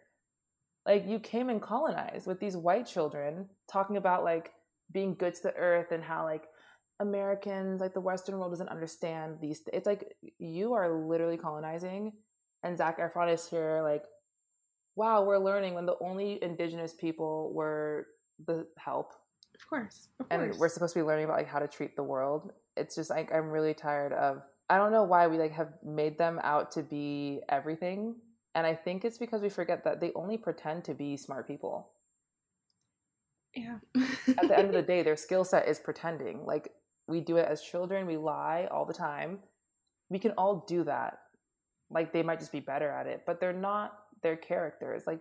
Like you came and colonized with these white children talking about like being good to the earth and how like Americans, like the Western world doesn't understand these. It's like you are literally colonizing, and Zac Efron is here like, wow, we're learning when the only indigenous people were the help. Of course, of course. And we're supposed to be learning about like how to treat the world. It's just like I'm really tired of. I don't know why we like have made them out to be everything and I think it's because we forget that they only pretend to be smart people. Yeah. At the end of the [laughs] day, their skill set is pretending. Like we do it as children, we lie all the time. We can all do that. Like they might just be better at it, but they're not their characters. Like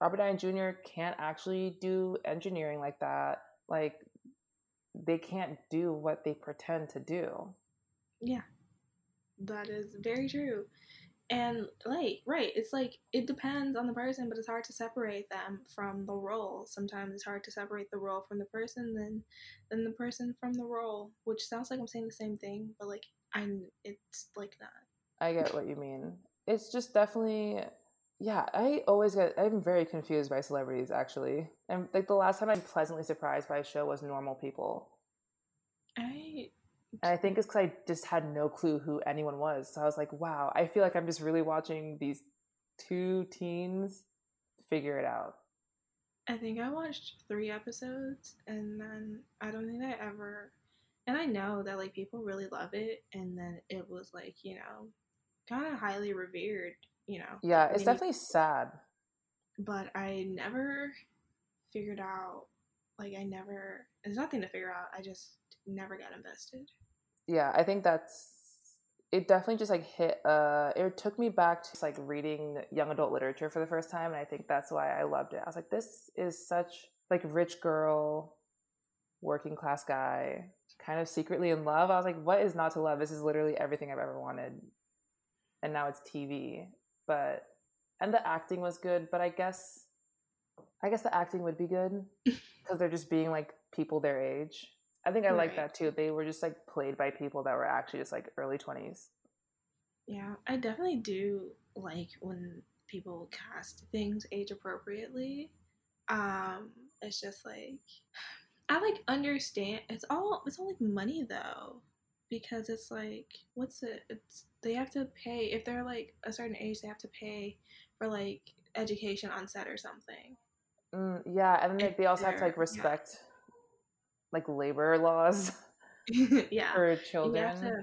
Robert Downey Jr. can't actually do engineering like that. Like they can't do what they pretend to do. Yeah. That is very true. And like right it's like it depends on the person but it's hard to separate them from the role. Sometimes it's hard to separate the role from the person then then the person from the role which sounds like i'm saying the same thing but like i'm it's like that. I get what you mean. It's just definitely yeah i always get i'm very confused by celebrities actually. And like the last time i'm pleasantly surprised by a show was normal people. I and I think it's because I just had no clue who anyone was. So I was like, wow, I feel like I'm just really watching these two teens figure it out. I think I watched three episodes and then I don't think I ever. And I know that like people really love it. And then it was like, you know, kind of highly revered, you know. Yeah, it's definitely sad. But I never figured out, like, I never, there's nothing to figure out. I just never got invested yeah, I think that's it definitely just like hit uh it took me back to just like reading young adult literature for the first time and I think that's why I loved it. I was like this is such like rich girl working class guy kind of secretly in love. I was like what is not to love? This is literally everything I've ever wanted. And now it's TV. But and the acting was good, but I guess I guess the acting would be good [laughs] because they're just being like people their age. I think I right. like that too. They were just like played by people that were actually just like early 20s. Yeah, I definitely do like when people cast things age appropriately. Um it's just like I like understand it's all it's all like money though because it's like what's it it's they have to pay if they're like a certain age they have to pay for like education on set or something. Mm, yeah, and then like, they also have to like respect yeah like labor laws [laughs] [laughs] yeah for children you have, to,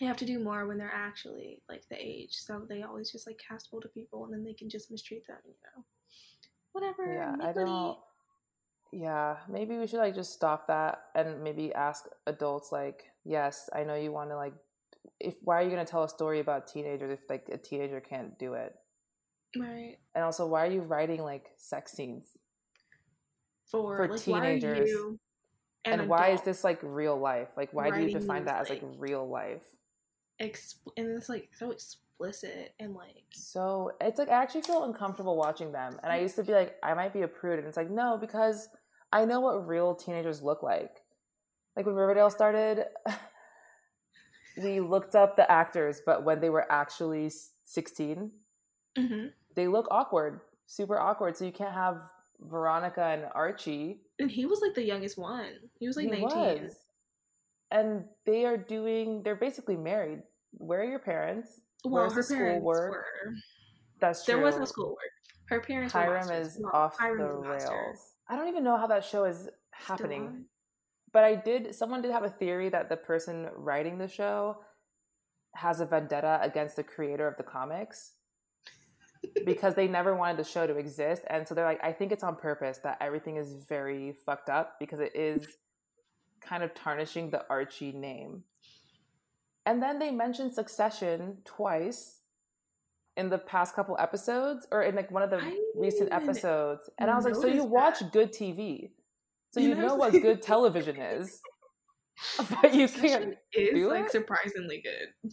you have to do more when they're actually like the age so they always just like cast older people and then they can just mistreat them you know? Whatever yeah i don't yeah maybe we should like just stop that and maybe ask adults like yes i know you want to like if why are you going to tell a story about teenagers if like a teenager can't do it right and also why are you writing like sex scenes for, for like, teenagers and why is this like real life? Like, why do you define that as like real life? Exp- and it's like so explicit and like so it's like I actually feel uncomfortable watching them. And I used to be like, I might be a prude, and it's like no, because I know what real teenagers look like. Like when Riverdale started, [laughs] we looked up the actors, but when they were actually 16, hmm they look awkward, super awkward. So you can't have Veronica and Archie. And he was like the youngest one. He was like He 19. was. And they are doing, they're basically married. Where are your parents? Well, Where's her the parents schoolwork? were. That's true. There was no schoolwork. Her parents were Hiram is off Hiram the was a master. rails. I don't even know how that show is happening. But I did, someone did have a theory that the person writing the show has a vendetta against the creator of the comics because they never wanted the show to exist. And so they're like, I think it's on purpose that everything is very fucked up because it is kind of tarnishing the Archie name. And then they mentioned Succession twice in the past couple episodes or in like one of the I recent episodes. And I was like, so you notice watch good TV. So You you know, know what good television is. [laughs] [laughs] But you Succession can't is do like it? surprisingly good.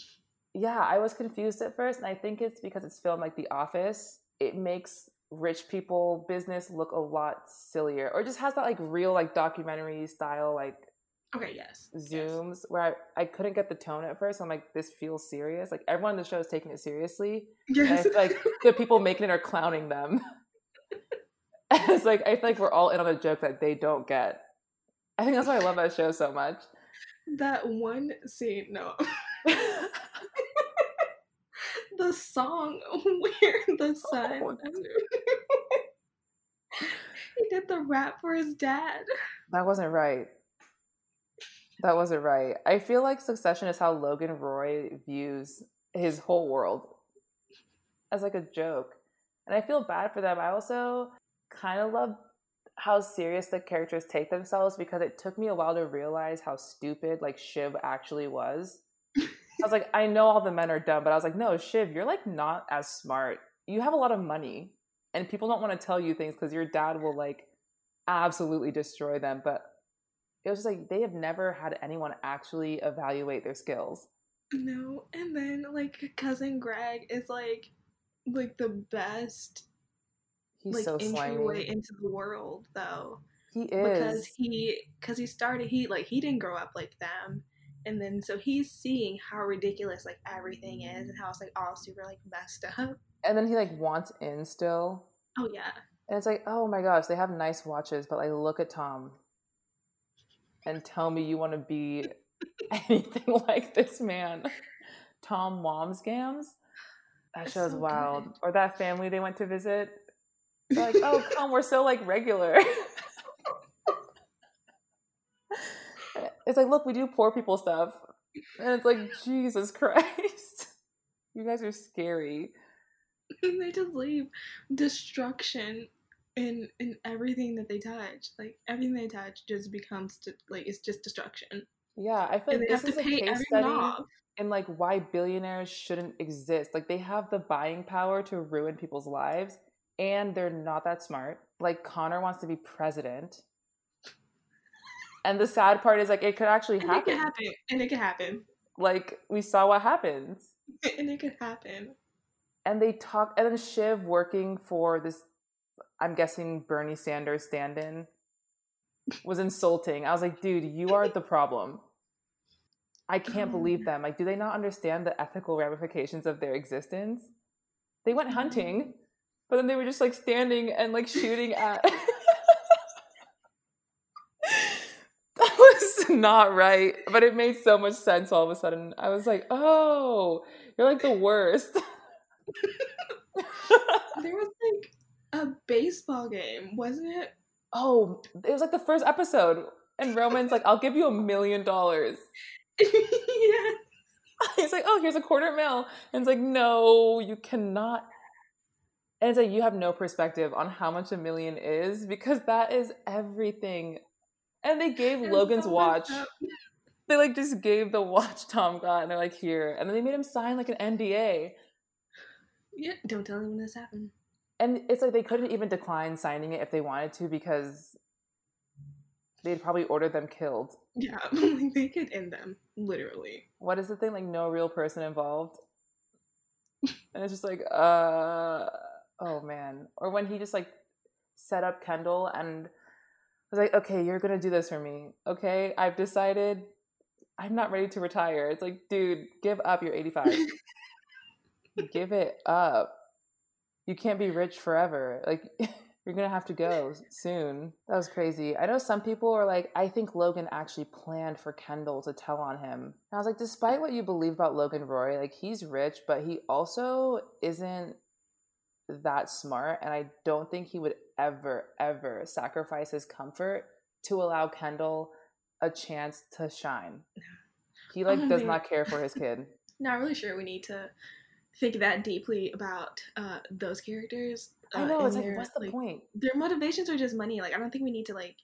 Yeah, I was confused at first, and I think it's because it's filmed like The Office. It makes rich people business look a lot sillier, or just has that like real like documentary style like Okay, yes. yes. zooms where I, I couldn't get the tone at first. I'm like, this feels serious. Like everyone in the show is taking it seriously, Yes. like the people making it are clowning them. [laughs] It's like I feel like we're all in on a joke that they don't get. I think that's why I love that show so much. that one scene, no. [laughs] the song [laughs] where the son Oh, [laughs] he did the rap for his dad. That wasn't right. That wasn't right. I feel like Succession is how Logan Roy views his whole world as like a joke. And I feel bad for them. I also kind of love how serious the characters take themselves because it took me a while to realize how stupid like Shiv actually was. I was like, I know all the men are dumb, but I was like, no, Shiv, you're like not as smart. You have a lot of money, and people don't want to tell you things because your dad will like absolutely destroy them. But it was just like they have never had anyone actually evaluate their skills. No, and then like cousin Greg is like like the best He's like so entryway into the world though. He is because he because he started he like he didn't grow up like them and then so he's seeing how ridiculous like everything is and how it's like all super like messed [laughs] up and then he like wants in still. oh yeah And it's like, oh my gosh, they have nice watches, but like look at Tom and tell me you want to be [laughs] anything like this man. Tom Wambsgans? That show's so wild. good. Or that family they went to visit. They're like, [laughs] oh come, we're so like regular. It's like, look, we do poor people stuff. And it's like, Jesus Christ. [laughs] You guys are scary. they just leave destruction in in everything that they touch like everything they touch just becomes like it's just destruction Yeah, I feel and like this is a case study off in like why billionaires shouldn't exist. Like they have the buying power to ruin people's lives and they're not that smart. Like Connor wants to be president. And the sad part is like it could actually and it can happen. happen and it can happen Like we saw what happens. [laughs] and it can happen And they talk and then Shiv working for this I'm guessing Bernie Sanders stand-in was insulting. I was like, dude, you are the problem. I can't Oh. believe them. Like, do they not understand the ethical ramifications of their existence? They went hunting, but then they were just like standing and like shooting at. [laughs] that was not right, but it made so much sense all of a sudden. I was like, oh, you're like the worst. [laughs] there was like a baseball game wasn't it oh, it was like the first episode. And Roman's like, I'll give you a million dollars. [laughs] yeah [laughs] He's like, oh, here's a quarter mil. And it's like, no, you cannot. And it's like, you have no perspective on how much a million is because that is everything. And they gave was Logan's watch. up. They like just gave the watch [laughs] Tom got and they're like, here. And then they made him sign like an NDA. yeah don't tell anyone this happened And it's like they couldn't even decline signing it if they wanted to because they'd probably order them killed. yeah [laughs] like they could end them literally what is the thing like no real person involved [laughs] and it's just like uh oh man or when he just like set up kendall and was like okay you're gonna do this for me okay i've decided I'm not ready to retire. It's like, dude, give up. You're 85. [laughs] give it up. You can't be rich forever. Like, [laughs] you're gonna have to go soon. That was crazy. I know some people are like, I think Logan actually planned for Kendall to tell on him. And I was like, despite what you believe about Logan Roy, like he's rich, but he also isn't that smart. And I don't think he would ever, ever sacrifice his comfort to allow Kendall a chance to shine. He like does not care for his kid. [laughs] Not really sure we need to think that deeply about uh, those characters. Uh, I know. It's like, what's the like, point? Their motivations are just money. Like, I don't think we need to like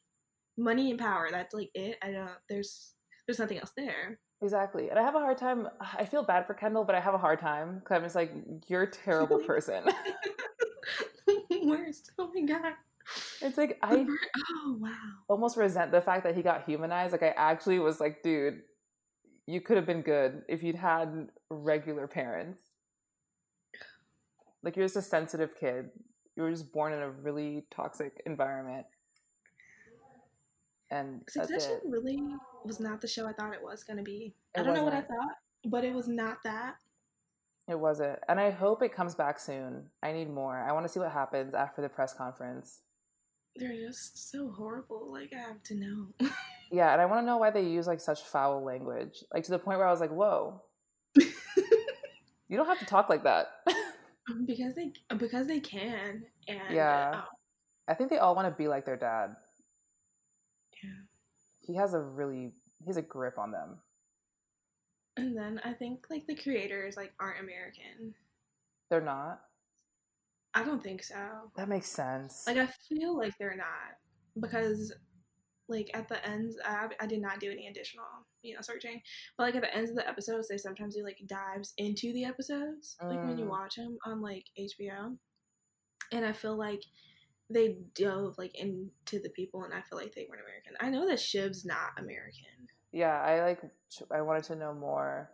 money and power. That's like it. I don't. There's there's nothing else there. Exactly. And I have a hard time. I feel bad for Kendall, but I have a hard time because I'm just like, you're a terrible [laughs] person. [laughs] Worst. Oh my god. It's like I oh wow almost resent the fact that he got humanized. Like I actually was like, dude, you could have been good if you'd had regular parents. Like you're just a sensitive kid. You were just born in a really toxic environment. And Succession really was not the show I thought it was gonna be. It I don't know what I thought, but it was not that. It wasn't. And I hope it comes back soon. I need more. I want to see what happens after the press conference. They're just so horrible. Like, I have to know. [laughs] yeah, and I want to know why they use like such foul language. Like to the point where I was like, whoa. [laughs] you don't have to talk like that. because they because they can. And Yeah. Oh. I think they all want to be like their dad. Yeah. He has a really he has a grip on them. And then I think like the creators like aren't American. They're not. I don't think so. That makes sense. Like I feel like they're not because like at the ends I, I did not do any additional you know searching but like at the ends of the episodes they sometimes do like dives into the episodes mm. like when you mm. watch them on like hbo and i feel like they dove like into the people and i feel like they weren't american. I know that shiv's not american. Yeah i like i wanted to know more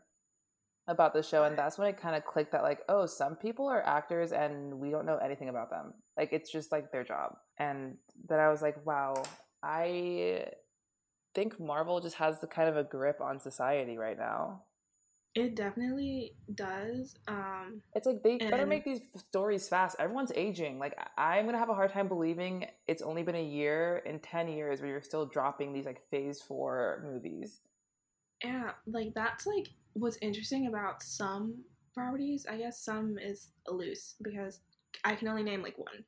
about the show and that's when it kind of clicked that like oh some people are actors and we don't know anything about them. Like it's just like their job. And then i was like wow i think marvel just has the kind of a grip on society right now it definitely does um it's like they and... better make these stories fast everyone's aging like i'm gonna have a hard time believing it's only been a year in 10 years where you're still dropping these like phase four movies yeah like that's like what's interesting about some properties, I guess some is loose because I can only name like one.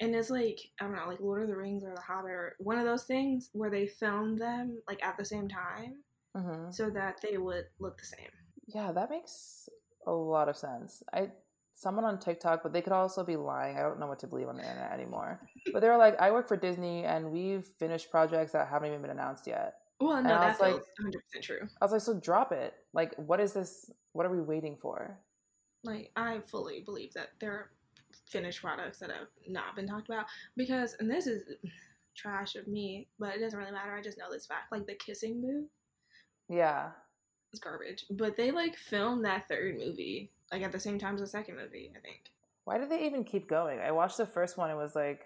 And it's like, I don't know, like Lord of the Rings or The Hobbit or one of those things where they filmed them like at the same time mm-hmm. so that they would look the same. Yeah, that makes a lot of sense. I someone on TikTok, but they could also be lying. I don't know what to believe on the internet anymore. but they were like, I work for Disney and we've finished projects that haven't even been announced yet. Well, no, that's like 100% true. I was like, so drop it. Like, what is this? What are we waiting for? Like, I fully believe that there are finished products that have not been talked about because, and this is trash of me, but it doesn't really matter. I just know this fact. Like, the kissing move. Yeah. It's garbage. But they, like, filmed that third movie, like, at the same time as the second movie, I think. Why did they even keep going? I watched the first one. It was like.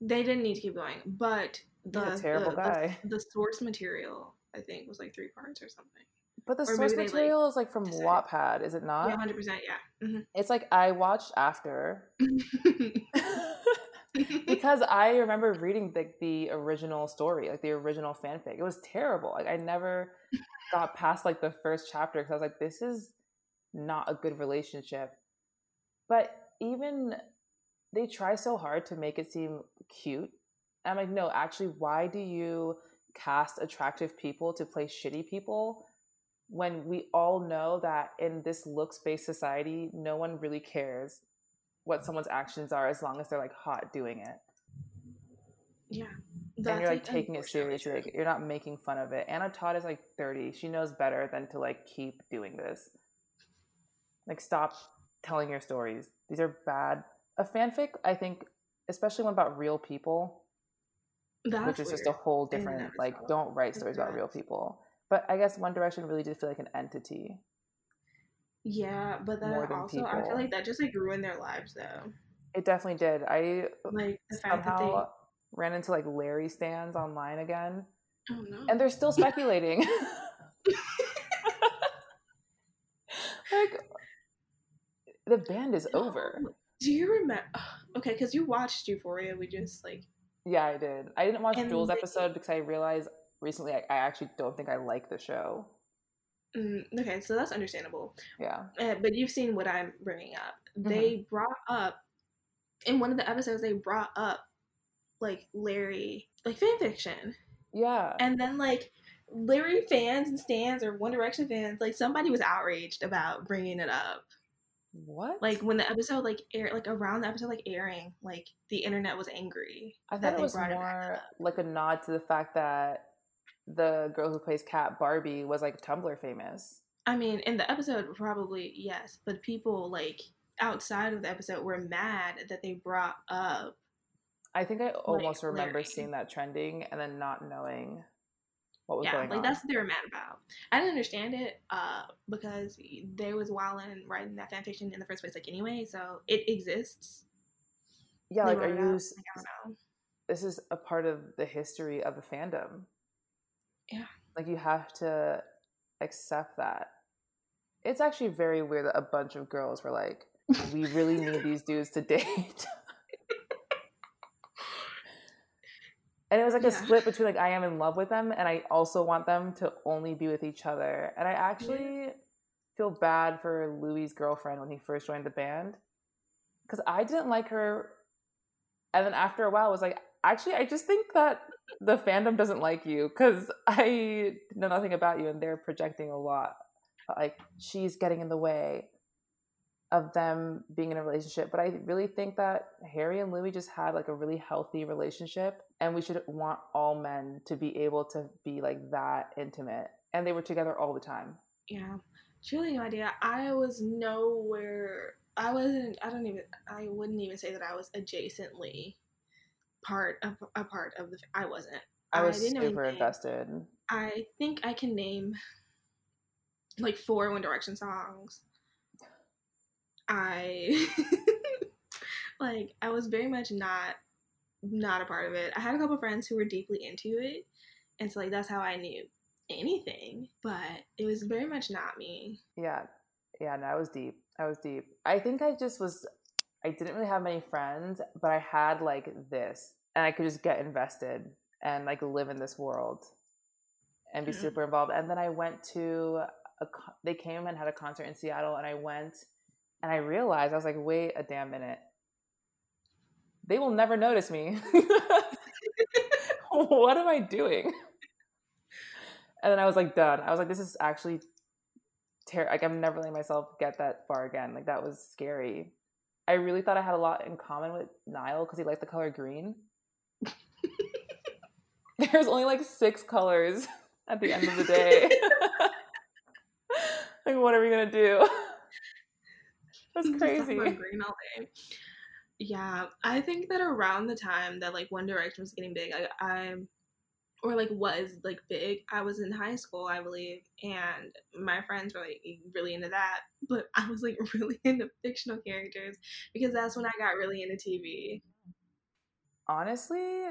They didn't need to keep going, but the terrible the, guy. The, [laughs] the, source material, I think, was like three parts or something. But the or source material like, is like from decided. Wattpad, is it not? Yeah, hundred percent. Yeah. Mm-hmm. It's like I watched after [laughs] [laughs] [laughs] because I remember reading the the original story, like the original fanfic. It was terrible. Like I never got past like the first chapter because I was like, this is not a good relationship. But even they try so hard to make it seem cute I'm like, no, actually, why do you cast attractive people to play shitty people when we all know that in this looks based society, no one really cares what someone's actions are as long as they're like hot doing it. Yeah. and you're like taking it seriously. Like you're not making fun of it. Anna Todd is like 30. She knows better than to like keep doing this. Like stop telling your stories. These are bad. A fanfic, I think, especially one about real people, that's which is weird. just a whole different like don't write stories about real people. But I guess One Direction really did feel like an entity. Yeah, but then also people. I feel like that just like ruined their lives though. It definitely did. I like somehow they... ran into like Larry stands online again. Oh no. and they're still speculating. [laughs] like the band is over. Do you remember? [sighs] Okay, because you watched Euphoria. We just like Yeah, I did. I didn't watch And Jules' they- episode because I realized recently I, I actually don't think I like the show. Mm, okay, so that's understandable. Yeah. Uh, but you've seen what I'm bringing up. Mm-hmm. They brought up in one of the episodes. They brought up like Larry, like fan fiction, Yeah. and then like Larry fans and stands or One Direction fans, like somebody was outraged about bringing it up. what? Like when the episode like air, like around the episode like airing, like the internet was angry. I that thought it they was brought it more like a nod to the fact that the girl who plays Kat Barbie was like Tumblr famous. I mean, in the episode, probably yes, but people like outside of the episode were mad that they brought up. I think I almost remember Larry. seeing that trending and then not knowing what was yeah, going like on. Like that's what they were mad about. I didn't understand it uh, because they was wilding and writing that fan fiction in the first place, like anyway. So it exists. yeah, They like are you? like, I don't know. This is a part of the history of the fandom. Yeah. Like you have to accept that. It's actually very weird that a bunch of girls were like, "We really need these [laughs] dudes to date." [laughs] And it was like a split between like I am in love with them and I also want them to only be with each other. And I actually feel bad for Louis' girlfriend when he first joined the band because I didn't like her. And then after a while, I was like, actually, I just think that the fandom doesn't like you because I know nothing about you and they're projecting a lot. Like, she's getting in the way of them being in a relationship. But I really think that Harry and Louis just had like a really healthy relationship, and we should want all men to be able to be like that intimate. And they were together all the time. Yeah, truly no idea. I was nowhere. I wasn't. I don't even. I wouldn't even say that I was adjacently part of a part of the. I wasn't. I was didn't super invested. I think I can name like four One Direction songs. I [laughs] like I was very much not not a part of it. I had a couple friends who were deeply into it, and so like that's how I knew anything. But it was very much not me. Yeah. Yeah, no, I was deep. I was deep. I think I just was I didn't really have many friends, but I had like this and I could just get invested and like live in this world and be Mhm. super involved. And then I went to a they came and had a concert in Seattle and I went and I realized I was like, "Wait a damn minute. They will never notice me." [laughs] what am I doing? And then I was like done. I was like, this is actually ter- like I'm never letting myself get that far again. Like that was scary. I really thought I had a lot in common with Niall because he liked the color green. [laughs] There's only like six colors [laughs] at the end of the day. [laughs] like, what are we gonna do? That's crazy. green all day. Yeah, I think that around the time that like One Direction was getting big, I, I or like was like big. I was in high school, I believe, and my friends were like really into that. But [laughs] I was like really into fictional characters because that's when I got really into TV. Honestly,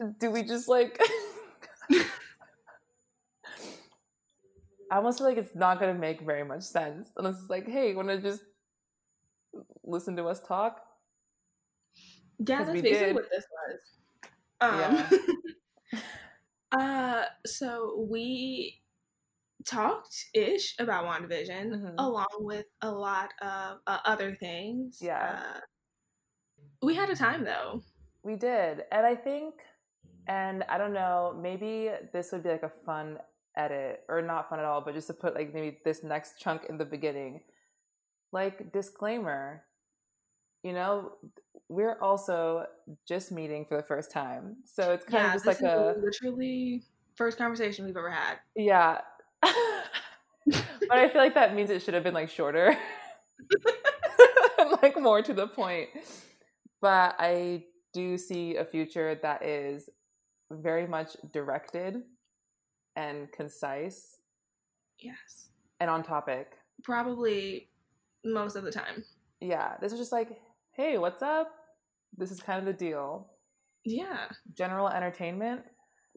[laughs] do we just like? [laughs] I almost feel like it's not gonna make very much sense unless it's like, hey, want to just listen to us talk? Yeah, that's basically did. what this was. Um, [laughs] uh, so we talked ish about WandaVision Mhm. along with a lot of uh, other things. Yeah. Uh, we had a time though. We did. And I think, and I don't know, maybe this would be like a fun edit, or not fun at all, but just to put like maybe this next chunk in the beginning. Like, disclaimer, you know, we're also just meeting for the first time. So it's kind yeah, of just like a, literally first conversation we've ever had. yeah. [laughs] but I feel like that means it should have been like shorter [laughs] like more to the point. But I do see a future that is very much directed and concise Yes, and on topic. probably most of the time. Yeah, this is just like, hey, what's up? this is kind of the deal. Yeah. General entertainment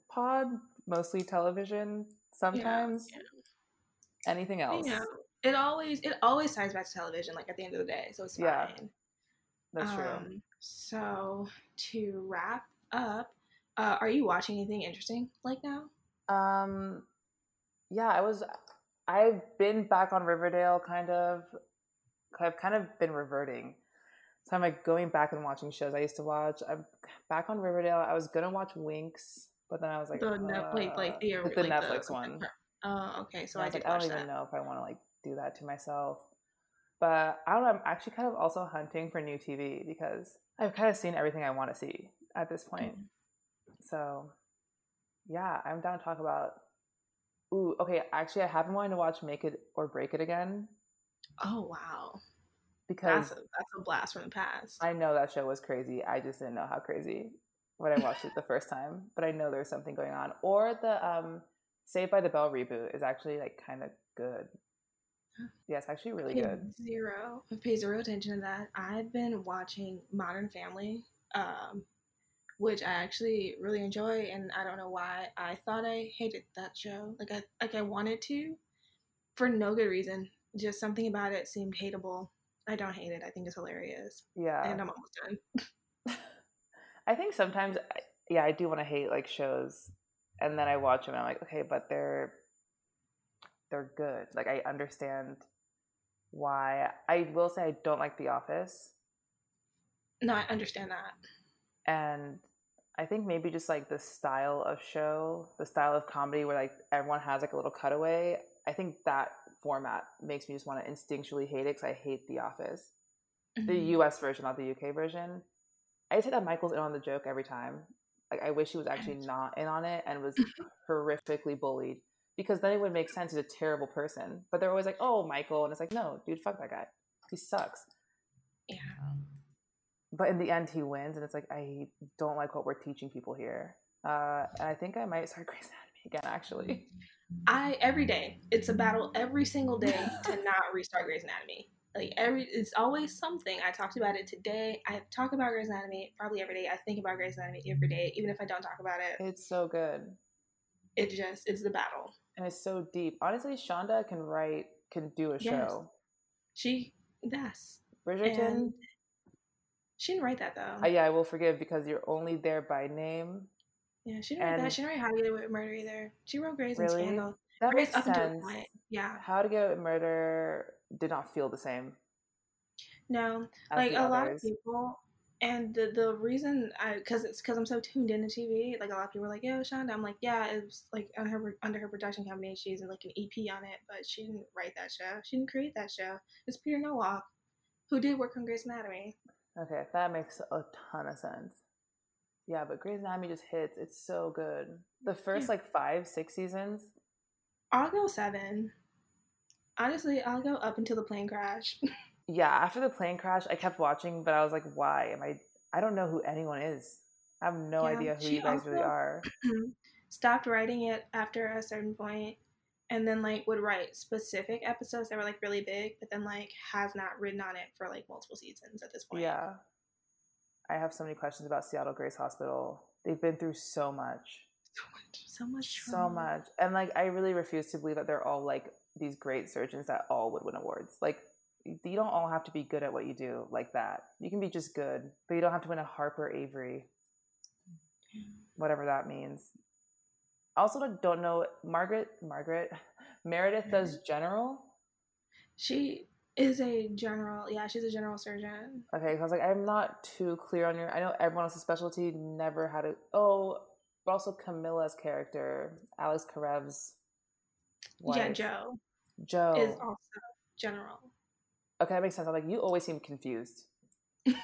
pod, mostly television, sometimes. Yeah. Anything else? Know, it always it always ties back to television. Like at the end of the day, so it's fine. Yeah. That's true. Um, so to wrap up, uh, are you watching anything interesting like now? Um, yeah, I was. I've been back on Riverdale, kind of. I've kind of been reverting, so I'm like going back and watching shows I used to watch. I'm back on Riverdale. I was gonna watch Winx, but then I was like, The Net- like- like uh, the- like the like the- Netflix one. Oh, okay. So I, did like, I don't that. even know if I want to like do that to myself. But I don't know. I'm actually kind of also hunting for new TV because I've kind of seen everything I want to see at this point. Mm. So, yeah, I'm down to talk about. Ooh, okay. Actually, I have been wanting to watch Make It or Break It again Oh wow, because that's a, that's a blast from the past. I know that show was crazy. I just didn't know how crazy when I watched it the first time. But I know there's something going on. Or the um, Saved by the Bell reboot is actually like kind of good. [gasps] Yeah, it's actually really good. Zero. I pay zero attention to that. I've been watching Modern Family, um, which I actually really enjoy, and I don't know why. I thought I hated that show. Like I like I wanted to, for no good reason. Just something about it seemed hateable. I don't hate it. I think it's hilarious, Yeah. and I'm almost done. [laughs] I think sometimes, I- yeah, I do want to hate like shows, and then I watch them and I'm like, okay, but they're they're good. Like I understand why. I will say I don't like The Office, No, I understand that. and I think maybe just like the style of show, the style of comedy where like everyone has like a little cutaway. I think that format makes me just want to instinctually hate it because I hate The Office. the Mhm. US version, not the UK version. I just hate that Michael's in on the joke every time. Like I wish he was actually not in on it and was [laughs] horrifically bullied because then it would make sense he's a terrible person. But they're always like, "Oh, Michael," and it's like, "No, dude, fuck that guy. He sucks." yeah. But in the end, he wins, and it's like I don't like what we're teaching people here. Uh, and I think I might start [laughs] Grey's Anatomy again. Actually, I every day. It's a battle every single day to [laughs] not restart Grey's Anatomy. Like every, it's always something. I talked about it today. I talk about Grey's Anatomy probably every day. I think about Grey's Anatomy every day, even if I don't talk about it. it's so good It just it's the battle. and it's so deep. Honestly, Shonda can write, can do a Yes. show. She yes, Bridgerton. and she didn't write that though. Uh, yeah, I will forgive because you're only there by name. Yeah, she didn't write that. She didn't write How to Get Away with Murder either. She wrote Grey's Really? and Scandal. That Grey's makes sense. point. Yeah, How to Get Away with Murder did not feel the same. no, like a lot of people and the the reason i because it's because i'm so tuned into tv like a lot of people are like yo shonda i'm like yeah it was like under her under her production company she's like an ep on it but she didn't write that show she didn't create that show it's peter nowalk who did work on Grey's Anatomy. Okay, that makes a ton of sense. Yeah, but Grey's Anatomy just hits. It's so good. The first Yeah. like five, six seasons. I'll go seven. Honestly, I'll go up until the plane crash. [laughs] Yeah, after the plane crash, I kept watching, but I was like, why am I? I don't know who anyone is. I have no Yeah, idea who you guys really are. [clears throat] Stopped writing it after a certain point, and then like would write specific episodes that were like really big, but then like has not written on it for like multiple seasons at this point. Yeah. I have so many questions about Seattle Grace Hospital. They've been through so much. so much, so much, so much. And like i really refuse to believe that they're all like these great surgeons that all would win awards. Like you don't all have to be good at what you do like that. You can be just good but you don't have to win a harper avery. Whatever that means. I also don't- don't know margaret margaret [laughs] meredith does general. She is a general. Yeah, she's a general surgeon. okay i was like i'm not too clear on your i know everyone else's specialty never had a oh but also camilla's character alex karev's Yeah. Jo jo is also general. Okay, that makes sense. I'm like, you always seem confused.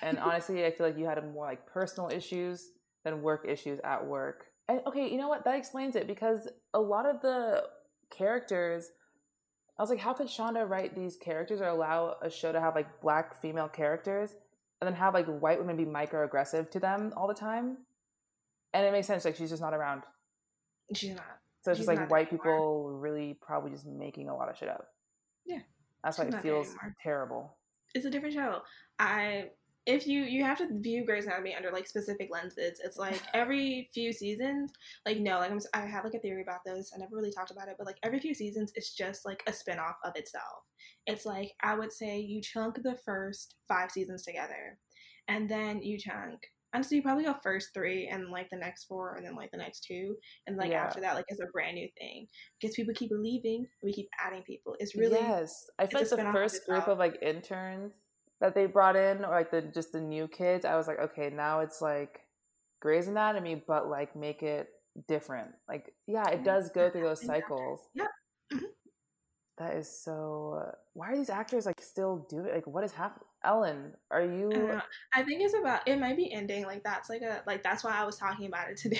And [laughs] honestly, I feel like you had more like personal issues than work issues at work. And okay, you know what? That explains it because a lot of the characters, I was like, how could Shonda write these characters or allow a show to have like black female characters and then have like white women be microaggressive to them all the time? And it makes sense. Like, she's just not around. She's not. So it's She's just like white there people really probably just making a lot of shit up. Yeah, That's why it feels terrible. It's a different show. I if you you have to view Grey's Anatomy under like specific lenses. It's like [sighs] every few seasons, like no, like I'm, I have like a theory about this. I never really talked about it, but like every few seasons, it's just like a spinoff of itself. It's like I would say you chunk the first five seasons together, and then you chunk. Honestly, you probably go first three and like the next four, and then like the next two, and like yeah. after that, like it's a brand new thing because people keep leaving, we keep adding people. It's really yes. I feel like the first group of like interns that they brought in, or like the just the new kids, I was like, okay, now it's like Grey's Anatomy, but like make it different. Like, yeah, it does go through those cycles. Yeah. Mm-hmm. That is so. Why are these actors like still doing? Like, what is happening? Ellen, are you? Uh, I think it's about. It might be ending. Like that's like a like that's why I was talking about it today.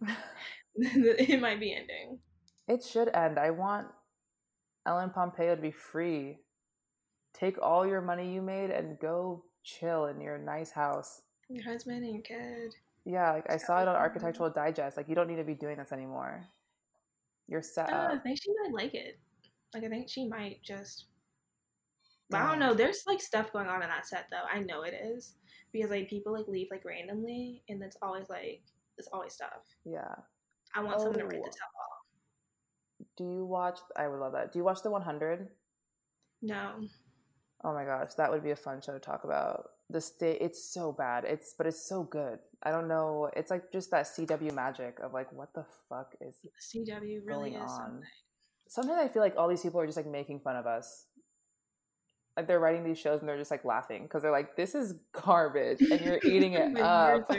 [laughs] [laughs] it might be ending. It should end. I want Ellen Pompeo to be free take all your money you made and go chill in your nice house. Your husband and your kid. Yeah, like I saw it on Architectural Digest. Like you don't need to be doing this anymore. You're set uh, I think she might like it. Like I think she might just. I don't know. There's like stuff going on in that set though. I know it is because like people like leave like randomly, and it's always like it's always stuff. Yeah. I want oh. someone to read the oh. tell all. Do you watch? I would love that. Do you watch the 100? No. Oh my gosh, that would be a fun show to talk about. The state, it's so bad. It's but it's so good. I don't know. It's like just that CW magic of like, what the fuck is CW really is on? Something. Sometimes I feel like all these people are just like making fun of us. Like they're writing these shows and they're just like laughing because they're like, this is garbage, and you're [laughs] eating it up.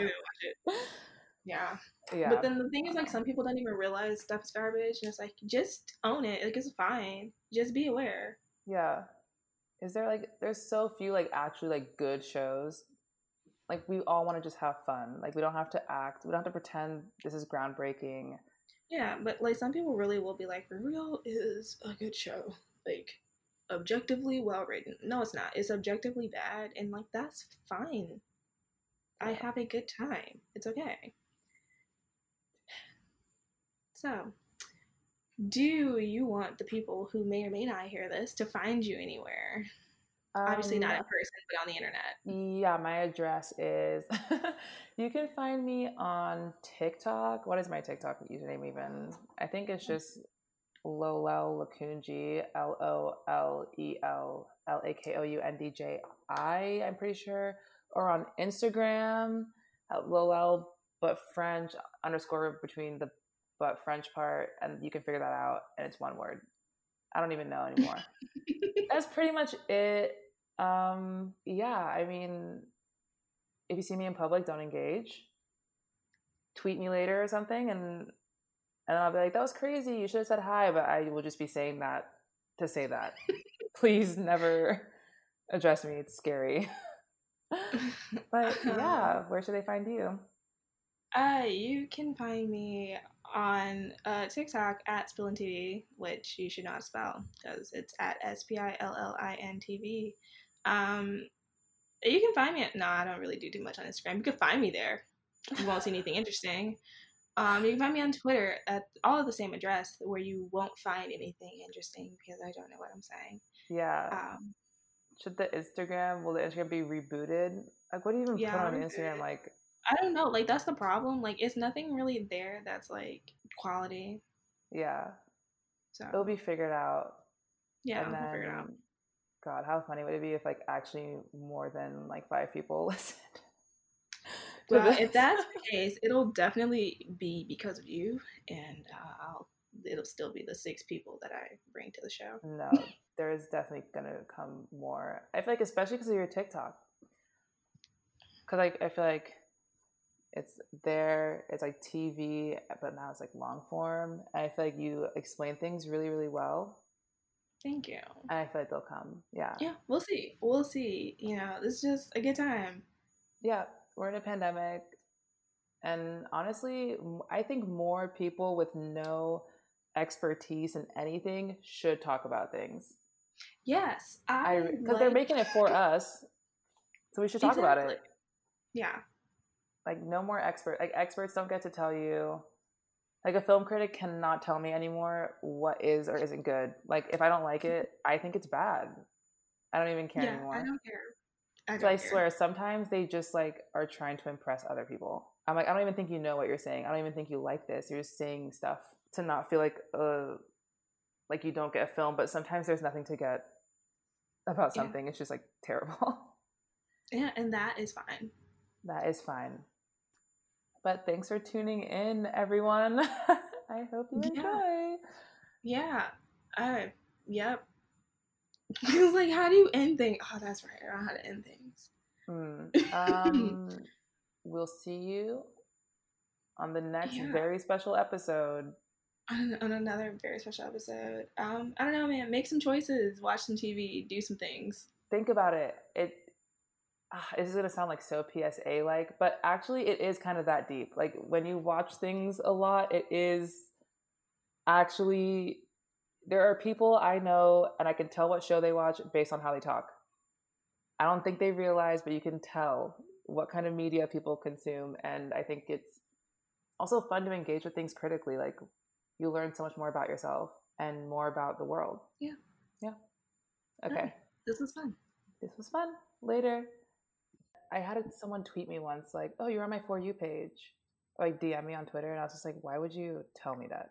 yeah. [laughs] Yeah. But then the thing is, like, some people don't even realize stuff's garbage, and it's like, just own it. Like, it's fine. Just be aware. Yeah is there like there's so few like actually like good shows. Like we all want to just have fun. Like we don't have to act. We don't have to pretend this is groundbreaking. Yeah but like some people really will be like real is a good show. Like objectively well written. No it's not. It's objectively bad and like that's fine. I have a good time. It's okay. So do you want the people who may or may not hear this to find you anywhere? Um, Obviously, not in um, person, but on the internet. Yeah, my address is. [laughs] you can find me on TikTok. What is my TikTok username even? I think it's just Lolel Lakoundji, L O L E L L A K O U N D J I. I'm pretty sure, or on Instagram, at Lolel but French underscore between the but French part, and you can figure that out, and it's one word. I don't even know anymore. [laughs] That's pretty much it. Um, yeah, I mean, if you see me in public, don't engage. Tweet me later or something, and and I'll be like, "That was crazy. You should have said hi," but I will just be saying that to say that. [laughs] Please never address me. It's scary. [laughs] but yeah, where should they find you? Uh, you can find me on uh, TikTok at Spillin TV, which you should not spell because it's at S P I L L I N T V. Um, you can find me at, no, I don't really do too much on Instagram. You can find me there. You won't see anything interesting. Um, you can find me on Twitter at all of the same address where you won't find anything interesting because I don't know what I'm saying. Yeah. Um, Should the Instagram, will the Instagram be rebooted? Like, what do you even yeah, put on Instagram? Like, I don't know. Like that's the problem. Like it's nothing really there that's like quality. Yeah. So it'll be figured out. Yeah, and then, out. God, how funny would it be if like actually more than like five people [laughs] listened? [laughs] Well, if that's the case, it'll definitely be because of you, and uh, I'll. It'll still be the six people that I bring to the show. No, [laughs] there is definitely gonna come more. I feel like, especially because of your TikTok, because like I feel like it's there it's like tv but now it's like long form and i feel like you explain things really really well. Thank you. And i feel like they'll come yeah. Yeah we'll see we'll see you know it's just a good time. Yeah we're in a pandemic and honestly i think more people with no expertise in anything should talk about things. Yes i because like... they're making it for us so we should talk exactly. about it. Yeah like no more expert. Like experts don't get to tell you. Like a film critic cannot tell me anymore what is or isn't good. Like if I don't like it, I think it's bad. I don't even care yeah, anymore. I don't care I, So I care. swear, sometimes they just like are trying to impress other people. I'm like, I don't even think you know what you're saying. I don't even think you like this. You're just saying stuff to not feel like uh like you don't get a film. But sometimes there's nothing to get about Yeah. something. It's just like terrible. [laughs] Yeah, and that is fine. that is fine. But thanks for tuning in, everyone. [laughs] I hope you enjoy. Yeah. I yep. [laughs] Because like how do you end things? Oh, that's right. I don't know how to end things. Hmm. [laughs] Um, we'll see you on the next Yeah. very special episode. On, on another very special episode. Um, I don't know, man. Make some choices, watch some TV, do some things. think about it. It Ah, this is gonna sound like so PSA like, but actually it is kind of that deep. Like when you watch things a lot, it is actually there are people I know and I can tell what show they watch based on how they talk. I don't think they realize, but you can tell what kind of media people consume and I think it's also fun to engage with things critically. Like you learn so much more about yourself and more about the world. Yeah. Yeah. Okay. This was fun. This was fun. Later. I had someone tweet me once, like, "Oh, you're on my for you page," or like DM me on Twitter, and I was just like, "Why would you tell me that?"